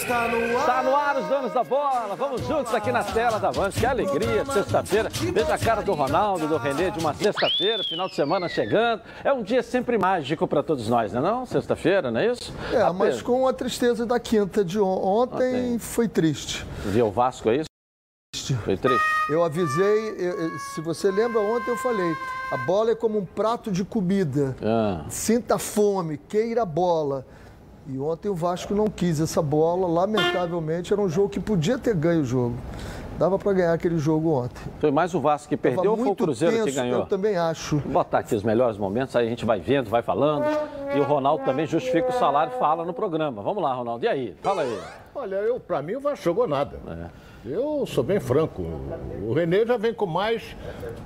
Está no ar. Tá no ar os donos da bola. Vamos juntos aqui na tela da Vans. Que alegria, sexta-feira. Veja a cara do Ronaldo, do Renê de uma sexta-feira, final de semana chegando. É um dia sempre mágico para todos nós, não é não? Sexta-feira, não é isso? É, Ah, mas Pedro, com a tristeza da quinta de on- ontem, Ontem. foi triste. Viu o Vasco, é isso? Foi triste. Eu avisei, se você lembra, ontem eu falei, a bola é como um prato de comida. Ah, Sinta fome, queira a bola. E ontem o Vasco não quis essa bola, lamentavelmente era um jogo que podia ter ganho o jogo. Dava para ganhar aquele jogo ontem. foi mais o Vasco que Tava perdeu ou foi o muito Cruzeiro que tenso, ganhou? Eu também acho. Vou botar aqui os melhores momentos, aí a gente vai vendo, vai falando. E o Ronaldo também justifica o salário e fala no programa. Vamos lá, Ronaldo. E aí? Fala aí. Olha, eu, pra mim o Vasco jogou nada. É. Eu sou bem franco. O Renê já vem com mais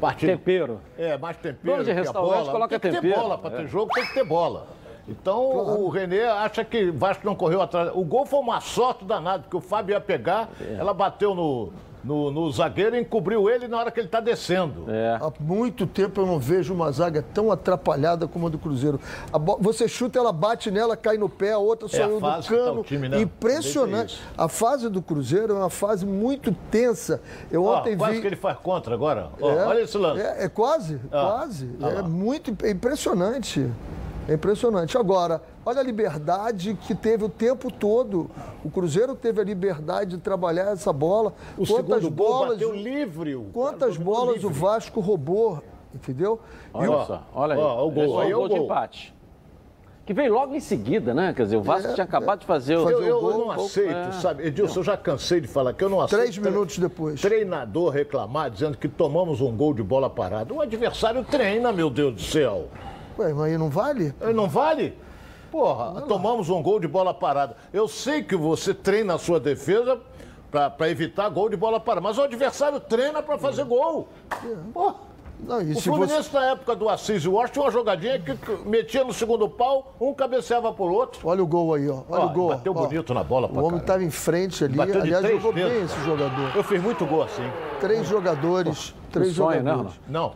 partida. Tempero. É, mais tempero. Dono de que a restaurante bola. coloca tem que tempero. ter bola para É. ter jogo, tem que ter bola. Então o Renê acha que o Vasco não correu atrás. O gol foi uma sorte danada, porque o Fábio ia pegar, É. ela bateu no, no, no zagueiro e encobriu ele na hora que ele está descendo. É. Há muito tempo eu não vejo uma zaga tão atrapalhada como a do Cruzeiro. A Você chuta, ela bate nela, cai no pé, a outra É a saiu do tá cano. o time, né? Impressionante. A fase do Cruzeiro é uma fase muito tensa. Eu Ó, ontem quase vi. que ele faz contra agora. É, olha esse lance. É, é quase, Ah, quase. ah é lá. muito imp- impressionante. É impressionante. Agora, olha a liberdade que teve o tempo todo. O Cruzeiro teve a liberdade de trabalhar essa bola. O quantas segundo gol bolas, bateu livre. o- quantas bolas o livre. Vasco roubou, entendeu? Olha o- só, olha aí. ó, o gol, É só aí é o o gol de gol. empate. Que veio logo em seguida, né? Quer dizer, o Vasco É, tinha acabado de fazer o. Eu, o eu gol, não um pouco, aceito, é. sabe? Edilson, eu já cansei de falar que eu não aceito. Três minutos depois. Treinador reclamar dizendo que tomamos um gol de bola parada. O adversário treina, meu Deus do céu. Ué, mas aí não vale? Eh, Não vale? Porra, tomamos um gol de bola parada. Eu sei que você treina a sua defesa para evitar gol de bola parada, mas o adversário treina para fazer gol. Porra. Não, O se Fluminense, você... na época do Assis e Washington, tinha uma jogadinha que metia no segundo pau, um cabeceava por outro. Olha o gol aí, ó. Olha Ó, o gol. bateu ó. bonito na bola O homem estava em frente ali. Bateu Aliás, jogou bem dedos. esse jogador. Eu fiz muito gol assim. Três jogadores. Três um sonho, né, jogadores. Não.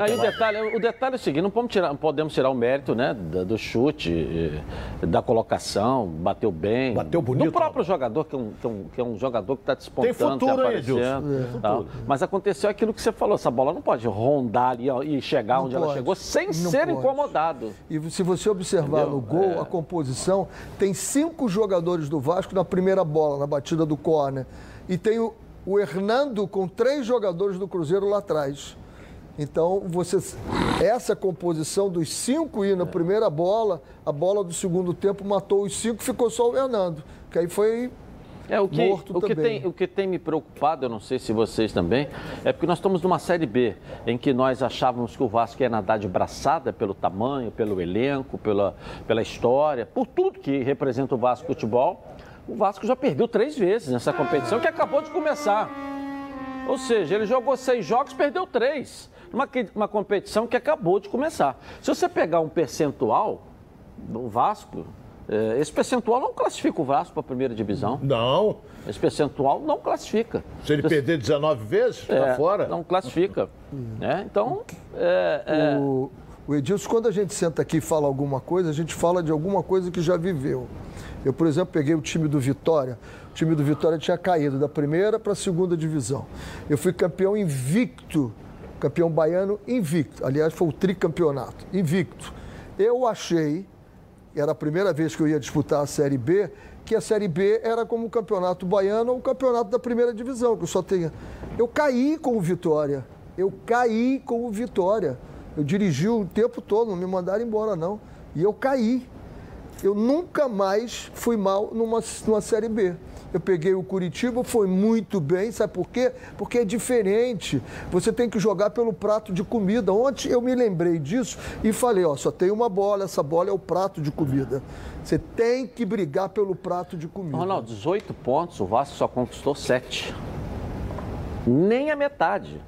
Aí o detalhe, o detalhe é o seguinte, não podemos tirar, não podemos tirar o mérito né, do chute, eh, da colocação, bateu bem. Bateu bonito, Do próprio jogador, que é um, que é um, que é um jogador que está despontando, Tem futuro, tá aparecendo. É. Futuro. Mas aconteceu aquilo que você falou, essa bola não pode rondar ali e chegar Não onde ela pode. chegou sem Não ser pode. incomodado. E se você observar Entendeu? no gol, É. a composição, tem cinco jogadores do Vasco na primeira bola, na batida do córner. E tem o, o Hernando com três jogadores do Cruzeiro lá atrás. Então, você, essa composição dos cinco ir na primeira bola, a bola do segundo tempo matou os cinco, ficou só o Hernando. Que aí foi É, o que, Morto o, que também. tem, o que tem me preocupado, eu não sei se vocês também, é porque nós estamos numa Série B, em que nós achávamos que o Vasco ia nadar de braçada pelo tamanho, pelo elenco, pela, pela história, por tudo que representa o Vasco Futebol. O Vasco já perdeu três vezes nessa competição que acabou de começar. Ou seja, ele jogou seis jogos, perdeu três. Uma, que- uma competição que acabou de começar. Se você pegar um percentual do Vasco, eh, esse percentual não classifica o Vasco para a primeira divisão. Não. Esse percentual não classifica. Se ele perder 19 vezes, É, tá fora. Não classifica. né? Então, é, é, O, o Edilson, quando a gente senta aqui e fala alguma coisa, a gente fala de alguma coisa que já viveu. Eu, por exemplo, peguei o time do Vitória. O time do Vitória tinha caído da primeira para a segunda divisão. Eu fui campeão invicto, campeão baiano invicto. Aliás, foi o tricampeonato, invicto. Eu achei, era a primeira vez que eu ia disputar a Série B, que a Série B era como o campeonato baiano ou o campeonato da primeira divisão, que eu só tinha. Eu caí com o Vitória. Eu caí com o Vitória. Eu dirigi o tempo todo, não me mandaram embora, não. E eu caí. Eu nunca mais fui mal numa, numa Série B. Eu peguei o Curitiba, foi muito bem, sabe por quê? Porque é diferente. Você tem que jogar pelo prato de comida. Ontem eu me lembrei disso e falei, ó, só tem uma bola, essa bola é o prato de comida. Você tem que brigar pelo prato de comida. Ronaldo, 18 pontos, o Vasco só conquistou 7. Nem a metade,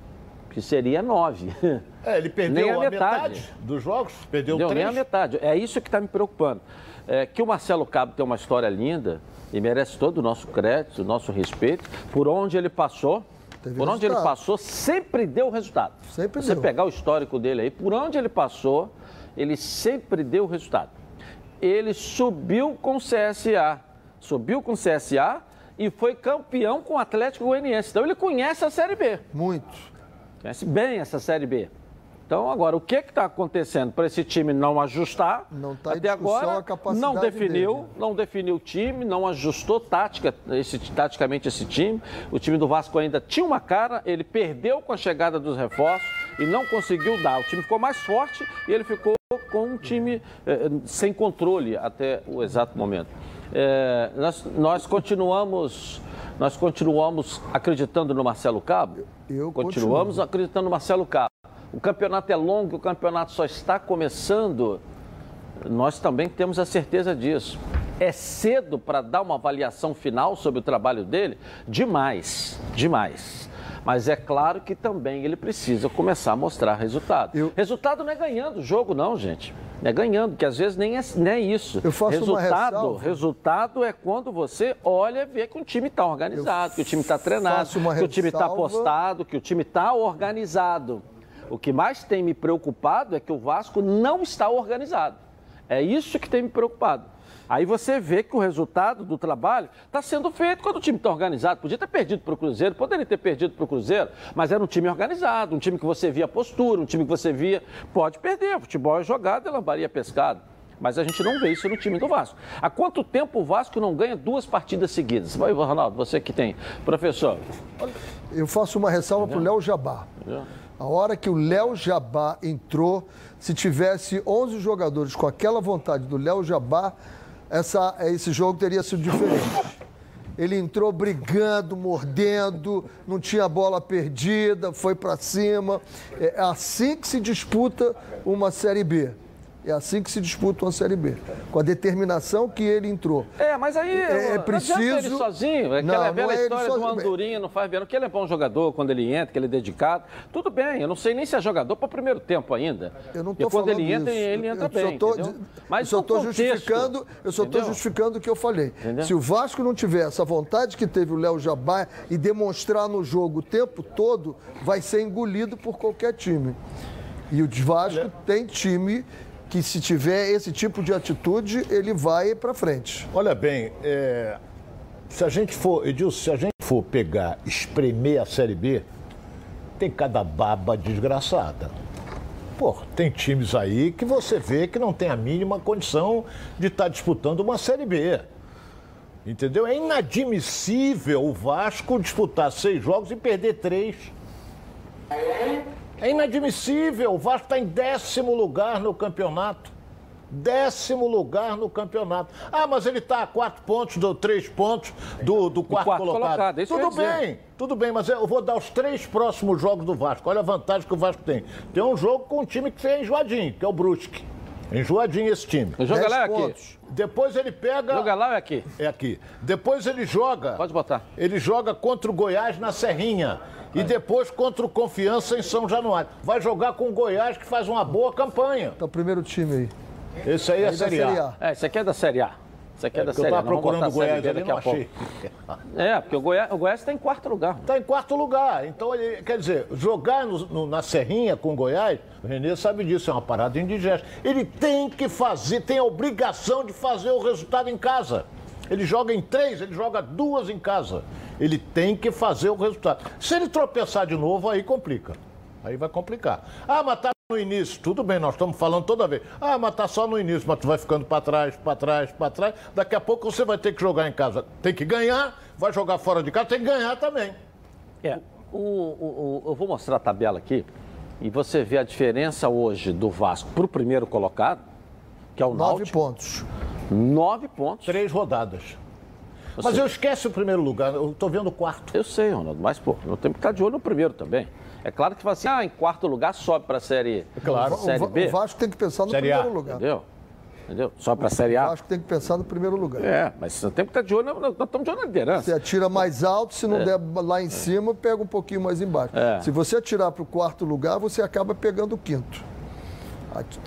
que seria 9. É, ele perdeu Nem a a, metade. metade. dos jogos, perdeu Deu nem três. a metade. É isso que está me preocupando. É que o Marcelo Cabo tem uma história linda e merece todo o nosso crédito, o nosso respeito. Por onde ele passou, Teve por onde ele resultado. passou, sempre deu resultado. Sempre Você deu. pegar o histórico dele aí, por onde ele passou, ele sempre deu resultado. Ele subiu com o CSA. subiu com o CSA e foi campeão com o Atlético Goianiense. Então ele conhece a Série B. Muito. Conhece bem essa Série B. Então, agora, o que está acontecendo para esse time não ajustar? Não tá Até agora, não definiu, dele. não definiu o time, não ajustou tática, esse, taticamente esse time. O time do Vasco ainda tinha uma cara, ele perdeu com a chegada dos reforços e não conseguiu dar. O time ficou mais forte e ele ficou com um time eh, sem controle até o exato momento. Eh, nós, nós continuamos. Nós continuamos acreditando no Marcelo Cabo? Eu continuamos continuo. acreditando no Marcelo Cabo. O campeonato é longo, o campeonato só está começando. Nós também temos a certeza disso. É cedo para dar uma avaliação final sobre o trabalho dele? Demais, demais. Mas é claro que também ele precisa começar a mostrar resultado. Eu- Resultado não é ganhando o jogo, não, gente. É ganhando, que às vezes nem é, nem é isso. Eu faço uma resultado, ressalva. resultado é quando você olha e vê que o time está organizado, que o time está treinado, uma que o time está apostado, que o time está organizado. O que mais tem me preocupado é que o Vasco não está organizado. É isso que tem me preocupado. Aí você vê que o resultado do trabalho está sendo feito quando o time está organizado. Podia ter perdido para o Cruzeiro, poderia ter perdido para o Cruzeiro, mas era um time organizado, um time que você via postura, um time que você via. Pode perder, futebol é jogado, é lambaria pescado. Mas a gente não vê isso no time do Vasco. Há quanto tempo o Vasco não ganha duas partidas seguidas? Vai, Ronaldo, você que tem. Professor, Eu faço uma ressalva para o Léo Jabá. A hora que o Léo Jabá entrou, se tivesse 11 jogadores com aquela vontade do Léo Jabá, essa, esse jogo teria sido diferente. Ele entrou brigando, mordendo, não tinha bola perdida, foi para cima. É assim que se disputa uma Série B. É assim que se disputa uma Série B. Com a determinação que ele entrou. É, mas aí É, não adianta ele preciso- sozinho. É Não, aquela não velha é ele história do. Andorinha não faz bem. Que ele é bom jogador quando ele entra, que ele é dedicado. Tudo bem, eu não sei nem se é jogador para o primeiro tempo ainda. Eu não Porque estou quando falando ele entra, isso. ele entra eu bem. Tô, entendeu? eu só no estou justificando, eu só estou justificando o que eu falei. Entendeu? Se o Vasco não tiver essa vontade que teve o Léo Jabá e demonstrar no jogo o tempo todo, vai ser engolido por qualquer time. E o Vasco tem time que se tiver esse tipo de atitude, ele vai para frente. Olha bem, é, se a gente for, Edilson, se a gente for pegar, espremer a Série B, tem cada baba desgraçada. Pô, tem times aí que você vê que não tem a mínima condição de estar disputando uma Série B. Entendeu? É inadmissível o Vasco disputar seis jogos e perder três. É inadmissível. O Vasco está em décimo lugar no campeonato. Décimo lugar no campeonato. Ah, mas ele está a quatro pontos, do, três pontos do, do quarto, quarto colocado. colocado, é tudo bem, tudo bem, mas eu vou dar os três próximos jogos do Vasco. Olha a vantagem que o Vasco tem. Tem um jogo com um time que é enjoadinho, que é o Brusque. Enjoadinho esse time. Joga lá é aqui. Depois ele pega. Joga lá é aqui. É aqui. Depois ele joga. Pode botar. Ele joga contra o Goiás na Serrinha. E depois contra o Confiança em São Januário. Vai jogar com o Goiás, que faz uma boa campanha. Tá o primeiro time aí. Esse aí é a Aí da Série A. É, esse aqui é da Série A. Esse aqui é, da Porque eu Série A. estava Nós vamos procurando o a Série Goiás ali, daqui não a pouco. achei. É, porque o Goiás, o Goiás está em quarto lugar. Está em quarto lugar. Então, ele, quer dizer, jogar no- no- na Serrinha com o Goiás, o Renê sabe disso, é uma parada indigesta. Ele tem que fazer, tem a obrigação de fazer o resultado em casa. Ele joga em três, ele joga duas em casa. Ele tem que fazer o resultado. Se ele tropeçar de novo, aí complica. Aí vai complicar. Ah, mas tá no início. Tudo bem, nós estamos falando toda vez. Ah, mas tá só no início, mas tu vai ficando para trás, para trás, para trás. Daqui a pouco você vai ter que jogar em casa. Tem que ganhar, vai jogar fora de casa, tem que ganhar também. É, o, o- o- eu vou mostrar a tabela aqui e você vê a diferença hoje do Vasco para o primeiro colocado, que é o Nove Náutico. pontos. Nove pontos. Três rodadas. Mas seja- eu esqueço o primeiro lugar, eu tô vendo o quarto. Eu sei, Ronaldo, mas pô, nós temos que estar de olho no primeiro também. É claro que fala assim, ah, em quarto lugar sobe para a série, claro. O, série B. o Vasco tem que pensar no Série A, primeiro lugar. Entendeu? Entendeu? Sobe para a série O A. Vasco tem que pensar no primeiro lugar. É, mas nós temos que estar de olho, nós estamos de olho na liderança. Você atira mais alto, se não der lá em cima, pega um pouquinho mais embaixo. É. Se você atirar para o quarto lugar, você acaba pegando o quinto.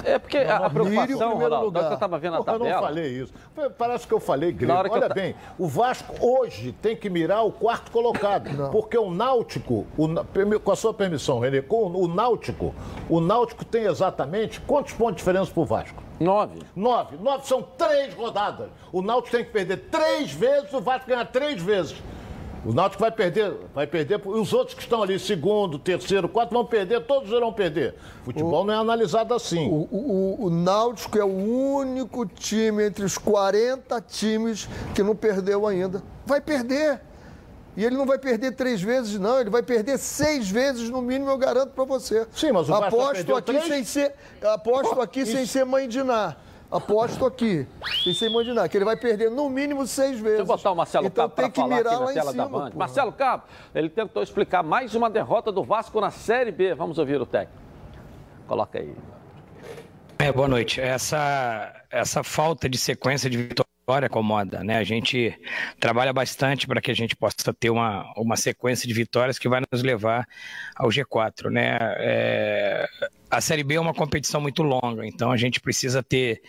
É porque a, a o preocupação, primeiro Ronaldo, que eu estava vendo a Porra, eu não tabela... falei isso. Parece que eu falei grego. Eu Olha ta- bem, o Vasco hoje tem que mirar o quarto colocado. Porque o Náutico, o com a sua permissão, Renê, com o Náutico, o Náutico tem exatamente quantos pontos de diferença pro Vasco? Nove. Nove. Nove são três rodadas. O Náutico tem que perder três vezes, o Vasco ganhar três vezes. O Náutico vai perder, vai perder, e os outros que estão ali, segundo, terceiro, quarto, vão perder, todos irão perder. Futebol o, não é analisado assim. O, o, o, Náutico é o único time entre os 40 times que não perdeu ainda. Vai perder. E ele não vai perder três vezes, não. Ele vai perder seis vezes, no mínimo, eu garanto para você. Sim, mas o aposto aqui três? sem ser Aposto aqui sem ser mãe de Ná. Aposto aqui, sem imaginar, que ele vai perder no mínimo seis vezes. Deixa eu botar o Marcelo então, Cabo para falar aqui na tela cima, da Band. Marcelo Cabo, ele tentou explicar mais uma derrota do Vasco na Série B. Vamos ouvir o técnico. Coloca aí. É, boa noite. Essa, essa falta de sequência de vitória acomoda, né? A gente trabalha bastante para que a gente possa ter uma, uma sequência de vitórias que vai nos levar ao G4, né? É, a Série B é uma competição muito longa, então a gente precisa ter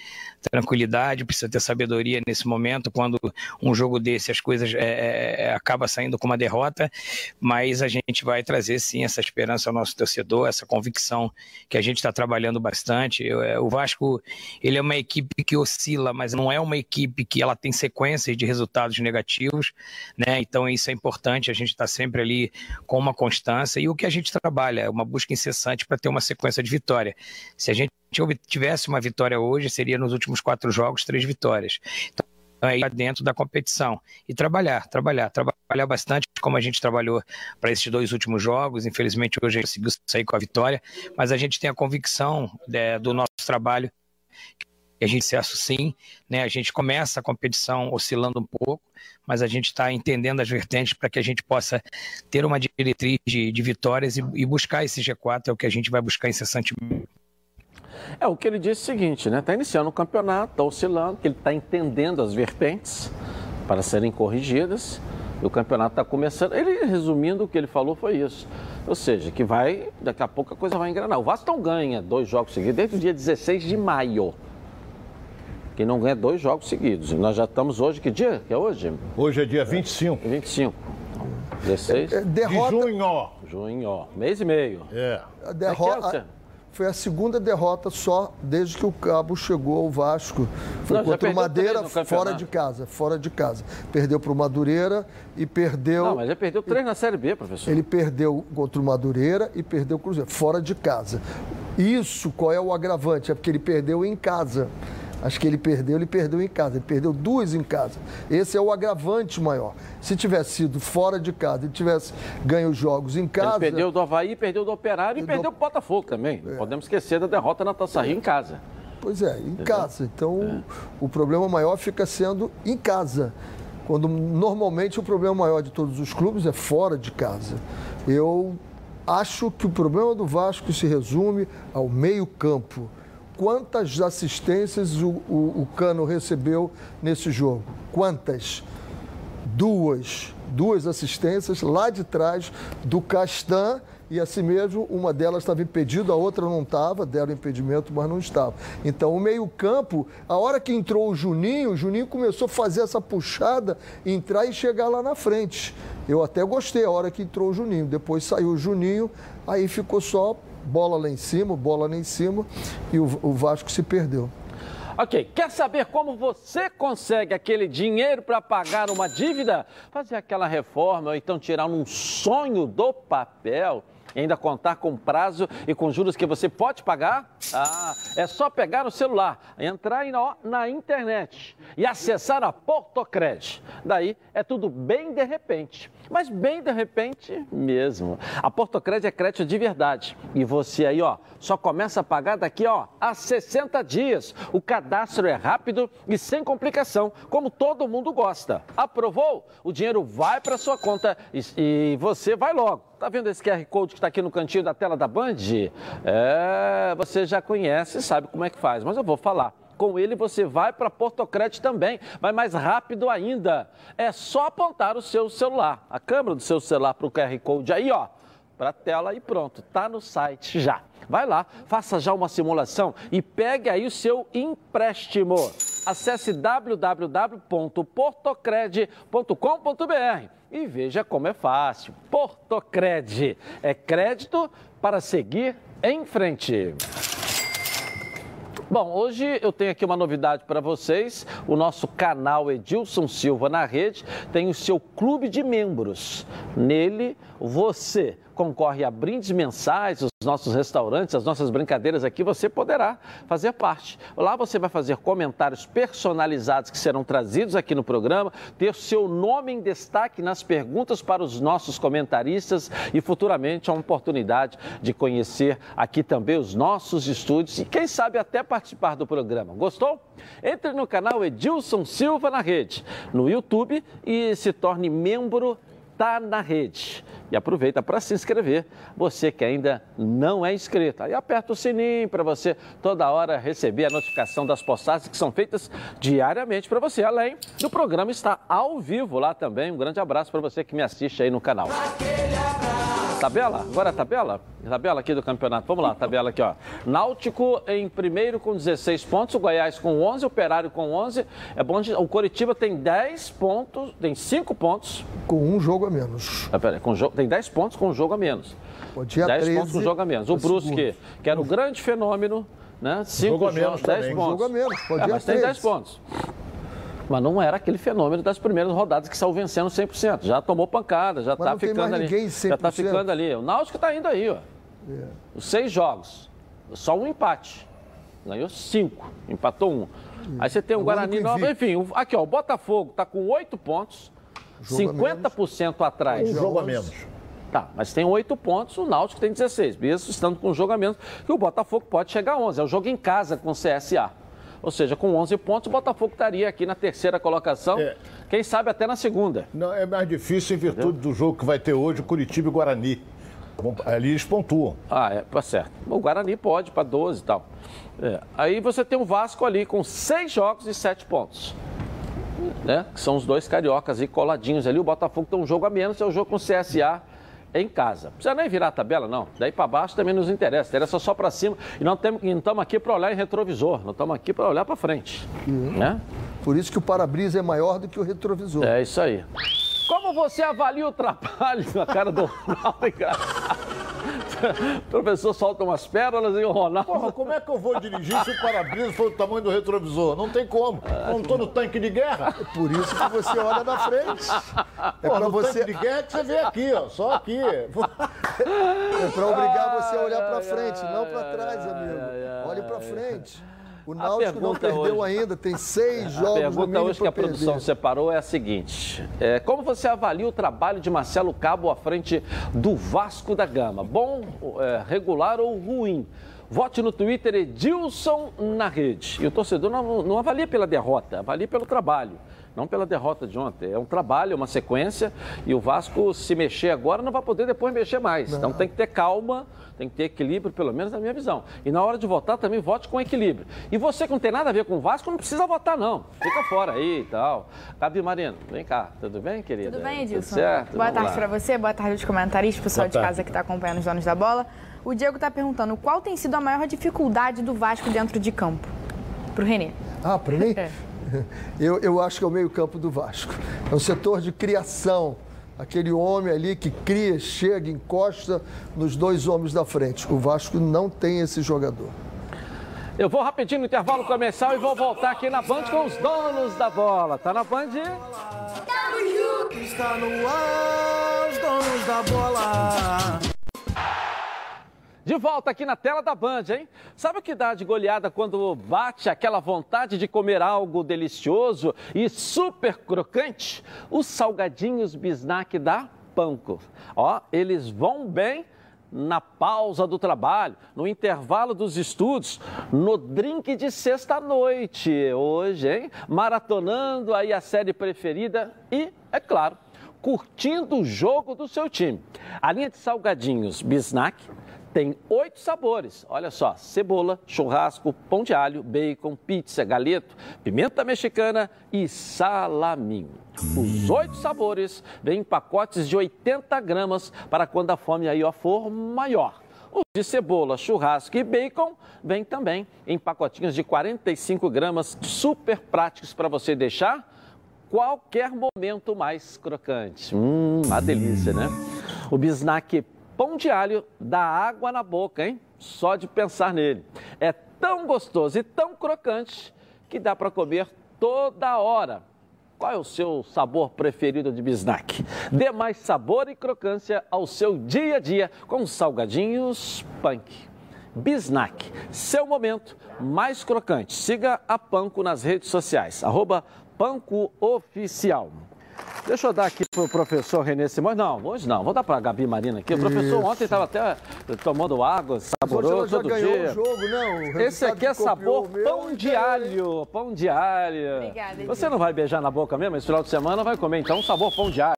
tranquilidade, precisa ter sabedoria nesse momento, quando um jogo desse as coisas é, é, é, acaba saindo com uma derrota, mas a gente vai trazer sim essa esperança ao nosso torcedor, essa convicção que a gente está trabalhando bastante. É, o Vasco ele é uma equipe que oscila, mas não é uma equipe que ela tem sequências de resultados negativos, né? Então isso é importante, a gente está sempre ali com uma constância e o que a gente trabalha é uma busca incessante para ter uma sequência de vitória. Se a gente tivesse uma vitória hoje, seria nos últimos quatro jogos, três vitórias. Então, aí dentro da competição e trabalhar, trabalhar, trabalhar bastante como a gente trabalhou para esses dois últimos jogos. Infelizmente hoje a gente conseguiu sair com a vitória, mas a gente tem a convicção é, do nosso trabalho que a gente sucesso sim, né? A gente começa a competição oscilando um pouco, mas a gente está entendendo as vertentes para que a gente possa ter uma diretriz de, de vitórias e, e, buscar esse G4, é o que a gente vai buscar incessantemente. É, o que ele disse é o seguinte, né? Está iniciando o campeonato, está oscilando, que ele está entendendo as vertentes para serem corrigidas. E o campeonato está começando. Ele, resumindo, o que ele falou foi isso. Ou seja, que vai, daqui a pouco a coisa vai engrenar. O Vasco não ganha dois jogos seguidos desde o dia 16 de maio. Quem não ganha dois jogos seguidos. Nós já estamos hoje, que dia que é hoje? Hoje é dia 25. 25. 16? É, derrota... De junho. Junho, mês e meio. É. A derrota... É foi a segunda derrota só desde que o Cabo chegou ao Vasco. Foi Não, contra o Madeira fora de casa, fora de casa. Perdeu para o Madureira e perdeu. Não, mas ele perdeu três na Série B, professor. Ele perdeu contra o Madureira e perdeu o Cruzeiro, fora de casa. Isso, qual é o agravante? É porque ele perdeu em casa. Acho que ele perdeu, ele perdeu em casa. Ele perdeu duas em casa. Esse é o agravante maior. Se tivesse sido fora de casa e tivesse ganho os jogos em casa. Ele perdeu do Havaí, perdeu do Operário e, perdeu do Botafogo também. É. Podemos esquecer da derrota na Taça Rio em casa. Pois é, em Entendeu? casa. Então, é. o problema maior fica sendo em casa. Quando normalmente o problema maior de todos os clubes é fora de casa. Eu acho que o problema do Vasco se resume ao meio-campo quantas assistências o, o, o Cano recebeu nesse jogo? Quantas? Duas. Duas assistências lá de trás do Castan e assim mesmo uma delas estava impedida, a outra não estava, deram impedimento, mas não estava. Então o meio-campo, a hora que entrou o Juninho, o Juninho começou a fazer essa puxada, entrar e chegar lá na frente. Eu até gostei a hora que entrou o Juninho. Depois saiu o Juninho, aí ficou só bola lá em cima, bola lá em cima, e o, o Vasco se perdeu. Ok, quer saber como você consegue aquele dinheiro para pagar uma dívida? Fazer aquela reforma ou então tirar um sonho do papel? Ainda contar com prazo e com juros que você pode pagar? Ah, é só pegar o celular, entrar na internet e acessar a Portocred. Daí é tudo bem de repente, mas bem de repente mesmo. A Portocred é crédito de verdade e você aí, ó, só começa a pagar daqui, ó, a 60 dias. O cadastro é rápido e sem complicação, como todo mundo gosta. Aprovou? O dinheiro vai para sua conta e, e você vai logo. Tá vendo esse QR Code que está aqui no cantinho da tela da Band? É, você já conhece e sabe como é que faz, mas eu vou falar. Com ele você vai para Portocred também, vai mais rápido ainda. É só apontar o seu celular, a câmera do seu celular para o QR Code aí, ó, para a tela e pronto, tá no site já. Vai lá, faça já uma simulação e pegue aí o seu empréstimo. Acesse www.portocred.com.br e veja como é fácil. Portocred é crédito para seguir em frente. Bom, hoje eu tenho aqui uma novidade para vocês. O nosso canal Edilson Silva na Rede tem o seu clube de membros. Nele, você concorre a brindes mensais, os nossos restaurantes, as nossas brincadeiras aqui, você poderá fazer parte. Lá você vai fazer comentários personalizados que serão trazidos aqui no programa, ter seu nome em destaque nas perguntas para os nossos comentaristas e futuramente a oportunidade de conhecer aqui também os nossos estúdios e quem sabe até participar do programa. Gostou? Entre no canal Edilson Silva na Rede, no YouTube e se torne membro Tá na Rede e aproveita para se inscrever, você que ainda não é inscrito. Aí aperta o sininho para você toda hora receber a notificação das postagens que são feitas diariamente para você. Além do programa estar ao vivo lá também. Um grande abraço para você que me assiste aí no canal. Tabela? Agora a tabela? Tabela aqui do campeonato. Vamos lá, tabela aqui, ó. Náutico em primeiro com 16 pontos, o Goiás com 11, o Operário com 11. É bom, o Coritiba tem 10 pontos, tem 5 pontos. Com um jogo a menos. Ah, pera, com, tem 10 pontos com um jogo a menos. Podia 10 pontos com um jogo a menos. O Brusque, que era o grande fenômeno, né? 5 jogo a menos, 10 pontos. Um jogo a menos, podia é, mas tem 10 pontos. Mas não era aquele fenômeno das primeiras rodadas que saiu vencendo 100%. Já tomou pancada, já está ficando ali. Já está ficando ali. O Náutico está indo aí, ó. É. Os seis jogos, só um empate. Ganhou cinco, empatou um. Aí você tem o um Guarani Nova, enfim, aqui ó, o Botafogo está com oito pontos, jogo 50% atrás. Um jogo a menos. Tá, mas tem oito pontos, o Náutico tem 16, mesmo estando com um jogo a menos, e o Botafogo pode chegar a 11. É o jogo em casa com o CSA. Ou seja, com 11 pontos, o Botafogo estaria aqui na terceira colocação. É. Quem sabe até na segunda. Não, é mais difícil em virtude Entendeu? do jogo que vai ter hoje, Curitiba e Guarani. Ali eles pontuam. Ah, é, tá certo. O Guarani pode para 12 e tal. É. Aí você tem o Vasco ali com seis jogos e sete pontos. Né? Que são os dois cariocas aí coladinhos ali. O Botafogo tem um jogo a menos, é o jogo com o CSA em casa. Não precisa nem virar a tabela, não. Daí para baixo também nos interessa. Interessa só para cima. E não estamos aqui para olhar em retrovisor. Não estamos aqui para olhar para frente. Uhum. Né? Por isso que o para-brisa é maior do que o retrovisor. É isso aí. Como você avalia o trabalho? A cara do Ronaldo, o professor solta umas pérolas e o Ronaldo. Porra, como é que eu vou dirigir se o para-brisa for do tamanho do retrovisor? Não tem como. Não estou no tanque de guerra. É por isso que você olha na frente. É para você. tanque de guerra que você vê aqui, ó. Só aqui. É para obrigar você a olhar para frente, não para trás, amigo. Olhe para frente. O Náutico não perdeu hoje, ainda, tem seis jogos. A pergunta hoje que a perder. produção separou é a seguinte: é, como você avalia o trabalho de Marcelo Cabo à frente do Vasco da Gama? Bom, é, regular ou ruim? Vote no Twitter Edilson na rede. E o torcedor não, não avalia pela derrota, avalia pelo trabalho não pela derrota de ontem. É um trabalho, é uma sequência, e o Vasco, se mexer agora, não vai poder depois mexer mais. Não. Então tem que ter calma, tem que ter equilíbrio, pelo menos na minha visão. E na hora de votar, também vote com equilíbrio. E você que não tem nada a ver com o Vasco, não precisa votar, não. Fica fora aí e tal. Gabi Marino, vem cá. Tudo bem, querida? Tudo bem, Edilson? Tudo certo? Boa Vamos tarde para você, boa tarde aos comentaristas, pessoal de casa que está acompanhando os donos da bola. O Diego está perguntando qual tem sido a maior dificuldade do Vasco dentro de campo? Para o Renê. Ah, para mim? É. eu, eu acho que é o meio-campo do Vasco. É um setor de criação. Aquele homem ali que cria, chega, encosta nos dois homens da frente. O Vasco não tem esse jogador. Eu vou rapidinho no intervalo comercial e vou voltar aqui na Band com os donos da bola. Tá na Band? Está no ar, os donos da bola. De volta aqui na tela da Band, hein? Sabe o que dá de goleada quando bate aquela vontade de comer algo delicioso e super crocante? Os salgadinhos bisnack da Panko. Ó, eles vão bem na pausa do trabalho, no intervalo dos estudos, no drink de sexta-noite. Hoje, hein? Maratonando aí a série preferida e, é claro, curtindo o jogo do seu time. A linha de salgadinhos Bisnack tem oito sabores. Olha só: cebola, churrasco, pão de alho, bacon, pizza, galeto, pimenta mexicana e salaminho. Os oito sabores vêm em pacotes de 80 gramas para quando a fome aí for maior. Os de cebola, churrasco e bacon vêm também em pacotinhos de 45 gramas, super práticos para você deixar qualquer momento mais crocante. Hum, uma delícia, né? O bisnaque pão de alho dá água na boca, hein? Só de pensar nele. É tão gostoso e tão crocante que dá para comer toda hora. Qual é o seu sabor preferido de bisnack? Dê mais sabor e crocância ao seu dia a dia com salgadinhos punk. Bisnack, seu momento mais crocante. Siga a Panco nas redes sociais, arroba Panco Oficial. Deixa eu dar aqui para o professor Renê Simões. Não, hoje não. Vou dar para a Gabi Marina aqui. O professor Isso. ontem estava até tomando água, Hoje saborou ela já todo ganhou dia. o jogo? O Esse aqui é sabor pão de ganhou. alho. Pão de alho. Obrigada, Você não vai beijar na boca mesmo? Esse final de semana vai comer então sabor pão de alho.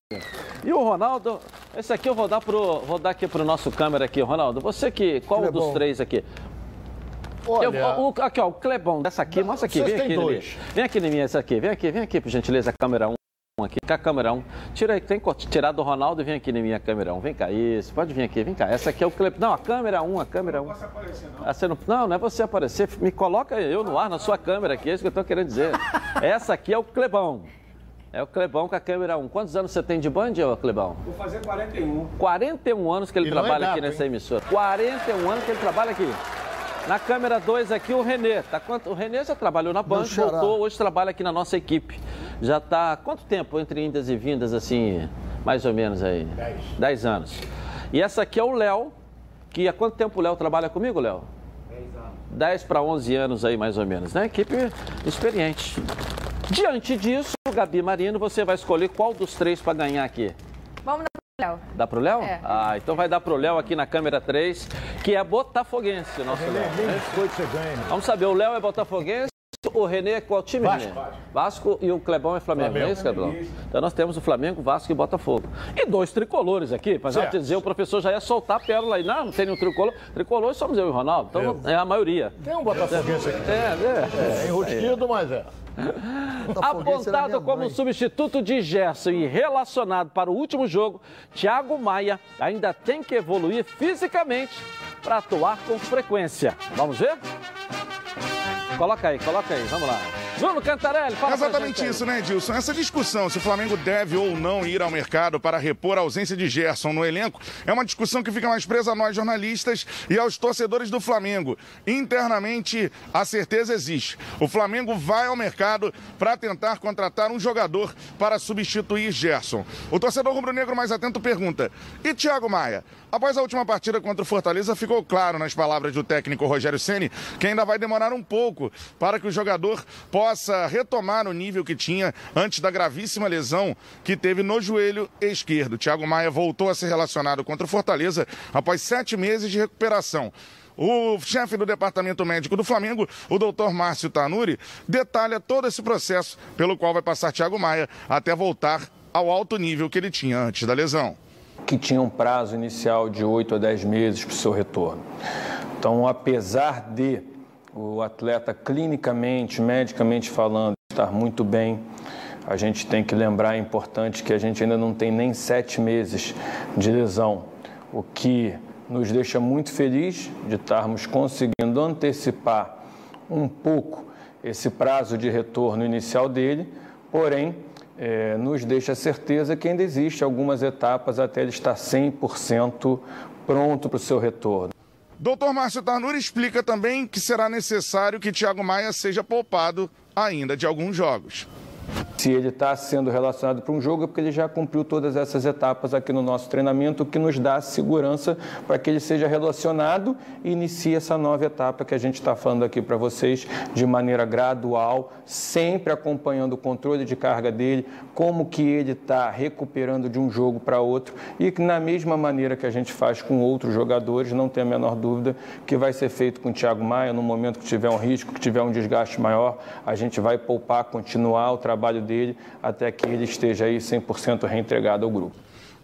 E o Ronaldo, esse aqui eu vou dar pro, vou dar aqui pro nosso câmera aqui, Ronaldo. Você que qual Clebão. dos três aqui? Olha, Eu- o, aqui ó, o Clebão dessa aqui, mostra aqui, vem aqui, dois. Vem aqui em mim essa aqui, vem aqui, vem aqui por gentileza a câmera 1 aqui, com a câmera 1. Tira aí, tem que tirar do Ronaldo e vem aqui em mim a câmera 1. Vem cá, isso, pode vir aqui, vem cá. Essa aqui é o Clebão. Não, a câmera 1, a câmera 1. Não posso aparecer não. Ah, você não. Não, não é você aparecer, me coloca eu no ar na sua câmera aqui, é isso que eu tô querendo dizer. Essa aqui é o Clebão. É o Clebão com a câmera 1. Quantos anos você tem de band, ô Clebão? Vou fazer 41. 41 anos que ele E é trabalha aqui gato, nessa hein? emissora. 41 anos que ele trabalha aqui. Na câmera 2 aqui, o Renê. Tá quanto... O Renê já trabalhou na Band, xará. voltou, hoje trabalha aqui na nossa equipe. Já tá. Quanto tempo entre indas e vindas, assim, mais ou menos aí? 10. 10 anos. E essa aqui é o Léo, que há quanto tempo o Léo trabalha comigo, Léo? 10 anos. 10 para 11 anos aí, mais ou menos, né? Equipe experiente. Diante disso, Gabi Marino, você vai escolher qual dos três para ganhar aqui. Vamos pro Léo. Dá pro Léo? É. Ah, então vai dar pro Léo aqui na câmera 3, que é botafoguense, o nosso Léo. nem biscoito você ganha. Vamos saber, o Léo é botafoguense, o Renê é qual time, Vasco. Renê? Vasco e o Clebão é Flamengo, Flamengo. é isso, Clebão? Então nós temos o Flamengo, Vasco e Botafogo. E dois tricolores aqui, para já dizer, o professor já ia soltar a pérola aí. Não, não tem nenhum tricolor. Tricolor somos eu e o Ronaldo, então Eu. é a maioria. Tem um botafoguense aqui. É, é. É enrustido, mas é. Minha Apontado como substituto de Gerson e relacionado para o último jogo, Thiago Maia ainda tem que evoluir fisicamente para atuar com frequência. Vamos ver? Coloca aí, coloca aí, vamos lá. Bruno Cantarelli, fala exatamente isso, né, Edilson? Essa discussão se o Flamengo deve ou não ir ao mercado para repor a ausência de Gerson no elenco é uma discussão que fica mais presa a nós jornalistas e aos torcedores do Flamengo. Internamente, a certeza existe. O Flamengo vai ao mercado para tentar contratar um jogador para substituir Gerson. O torcedor rubro-negro mais atento pergunta: e Thiago Maia? Após a última partida contra o Fortaleza, ficou claro nas palavras do técnico Rogério Ceni que ainda vai demorar um pouco para que o jogador possa retomar o nível que tinha antes da gravíssima lesão que teve no joelho esquerdo. Thiago Maia voltou a ser relacionado contra o Fortaleza após sete meses de recuperação. O chefe do departamento médico do Flamengo, o doutor Márcio Tanuri, detalha todo esse processo pelo qual vai passar Thiago Maia até voltar ao alto nível que ele tinha antes da lesão. que tinha um prazo inicial de 8 a 10 meses para o seu retorno. Então, apesar de o atleta clinicamente, medicamente falando, estar muito bem, a gente tem que lembrar, é importante, que a gente ainda não tem nem sete meses de lesão, o que nos deixa muito feliz de estarmos conseguindo antecipar um pouco esse prazo de retorno inicial dele, porém, eh, nos deixa certeza que ainda existe algumas etapas até ele estar 100% pronto para o seu retorno. Doutor Márcio Tarnuri explica também que será necessário que Thiago Maia seja poupado ainda de alguns jogos. Se ele está sendo relacionado para um jogo, é porque ele já cumpriu todas essas etapas aqui no nosso treinamento, o que nos dá segurança para que ele seja relacionado e inicie essa nova etapa que a gente está falando aqui para vocês de maneira gradual, sempre acompanhando o controle de carga dele, como que ele está recuperando de um jogo para outro e que na mesma maneira que a gente faz com outros jogadores, não tem a menor dúvida que vai ser feito com o Thiago Maia no momento que tiver um risco, que tiver um desgaste maior, a gente vai poupar, continuar o trabalho dele até que ele esteja aí 100% reentregado ao grupo.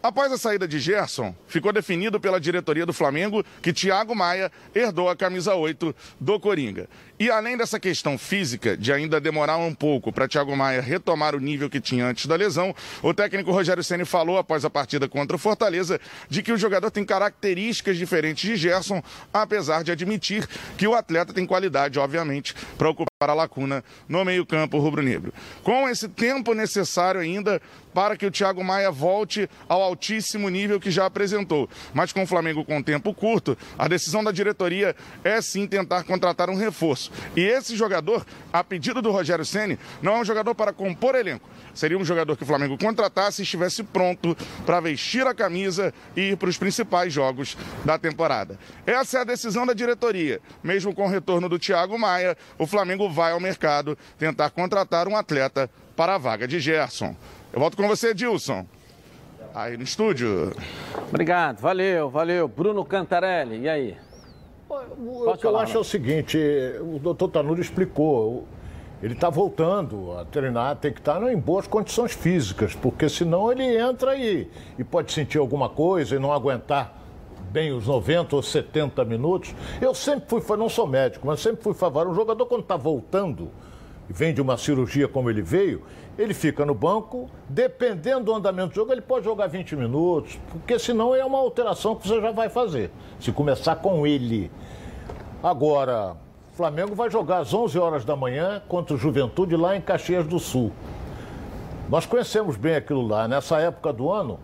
Após a saída de Gerson, ficou definido pela diretoria do Flamengo que Thiago Maia herdou a camisa 8 do Coringa. E além dessa questão física, de ainda demorar um pouco para Thiago Maia retomar o nível que tinha antes da lesão, o técnico Rogério Ceni falou após a partida contra o Fortaleza de que o jogador tem características diferentes de Gerson, apesar de admitir que o atleta tem qualidade, obviamente, para ocupar a lacuna no meio-campo rubro-negro. Com esse tempo necessário ainda para que o Thiago Maia volte ao altíssimo nível que já apresentou. Mas com o Flamengo com tempo curto, a decisão da diretoria é sim tentar contratar um reforço. E esse jogador, a pedido do Rogério Ceni, não é um jogador para compor elenco. Seria um jogador que o Flamengo contratasse e estivesse pronto para vestir a camisa e ir para os principais jogos da temporada. Essa é a decisão da diretoria. Mesmo com o retorno do Thiago Maia, o Flamengo vai ao mercado tentar contratar um atleta para a vaga de Gerson. Eu volto com você, Dilson. Aí no estúdio. Obrigado, valeu, valeu. Bruno Cantarelli, e aí? O que eu acho é o seguinte, o doutor Tanuri explicou, ele está voltando a treinar, tem que estar em boas condições físicas, porque senão ele entra e, e pode sentir alguma coisa e não aguentar bem os 90 ou 70 minutos. Eu sempre fui, não sou médico, mas sempre fui favorável. Um jogador quando está voltando, vem de uma cirurgia como ele veio, ele fica no banco, dependendo do andamento do jogo, ele pode jogar 20 minutos, porque senão é uma alteração que você já vai fazer, se começar com ele. Agora, o Flamengo vai jogar às 11 horas da manhã contra o Juventude lá em Caxias do Sul. Nós conhecemos bem aquilo lá. Nessa época do ano,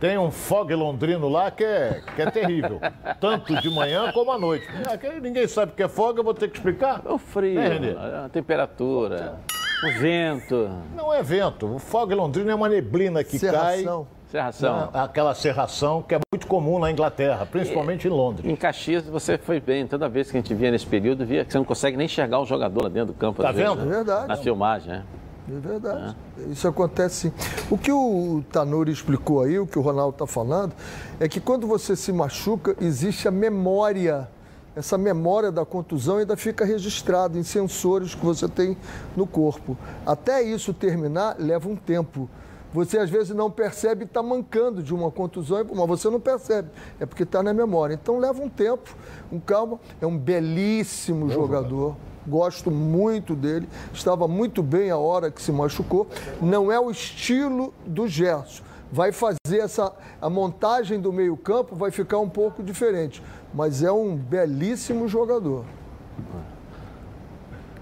tem um fog londrino lá que é, que é terrível. Tanto de manhã como à noite. É, ninguém sabe o que é fog, eu vou ter que explicar. O frio, É, a temperatura, o vento. Não é vento. O fog londrino é uma neblina que Serração. Serração. cai. Aquela serração que é muito comum na Inglaterra, principalmente em Londres. Em Caxias você foi bem. Toda vez que a gente via nesse período, via que você não consegue nem enxergar o jogador lá dentro do campo. Tá vendo? né? É verdade. Na filmagem, né? É verdade. Isso acontece sim. O que o Tanuri explicou aí, o que o Ronaldo está falando, é que quando você se machuca, existe a memória. Essa memória da contusão ainda fica registrada em sensores que você tem no corpo. Até isso terminar, leva um tempo. Você às vezes não percebe está mancando de uma contusão, mas você não percebe. É porque está na memória. Então leva um tempo, um calma. É um belíssimo jogador. Gosto muito dele. Estava muito bem a hora que se machucou. Não é o estilo do Gerson. Vai fazer essa. A montagem do meio-campo vai ficar um pouco diferente. Mas é um belíssimo jogador.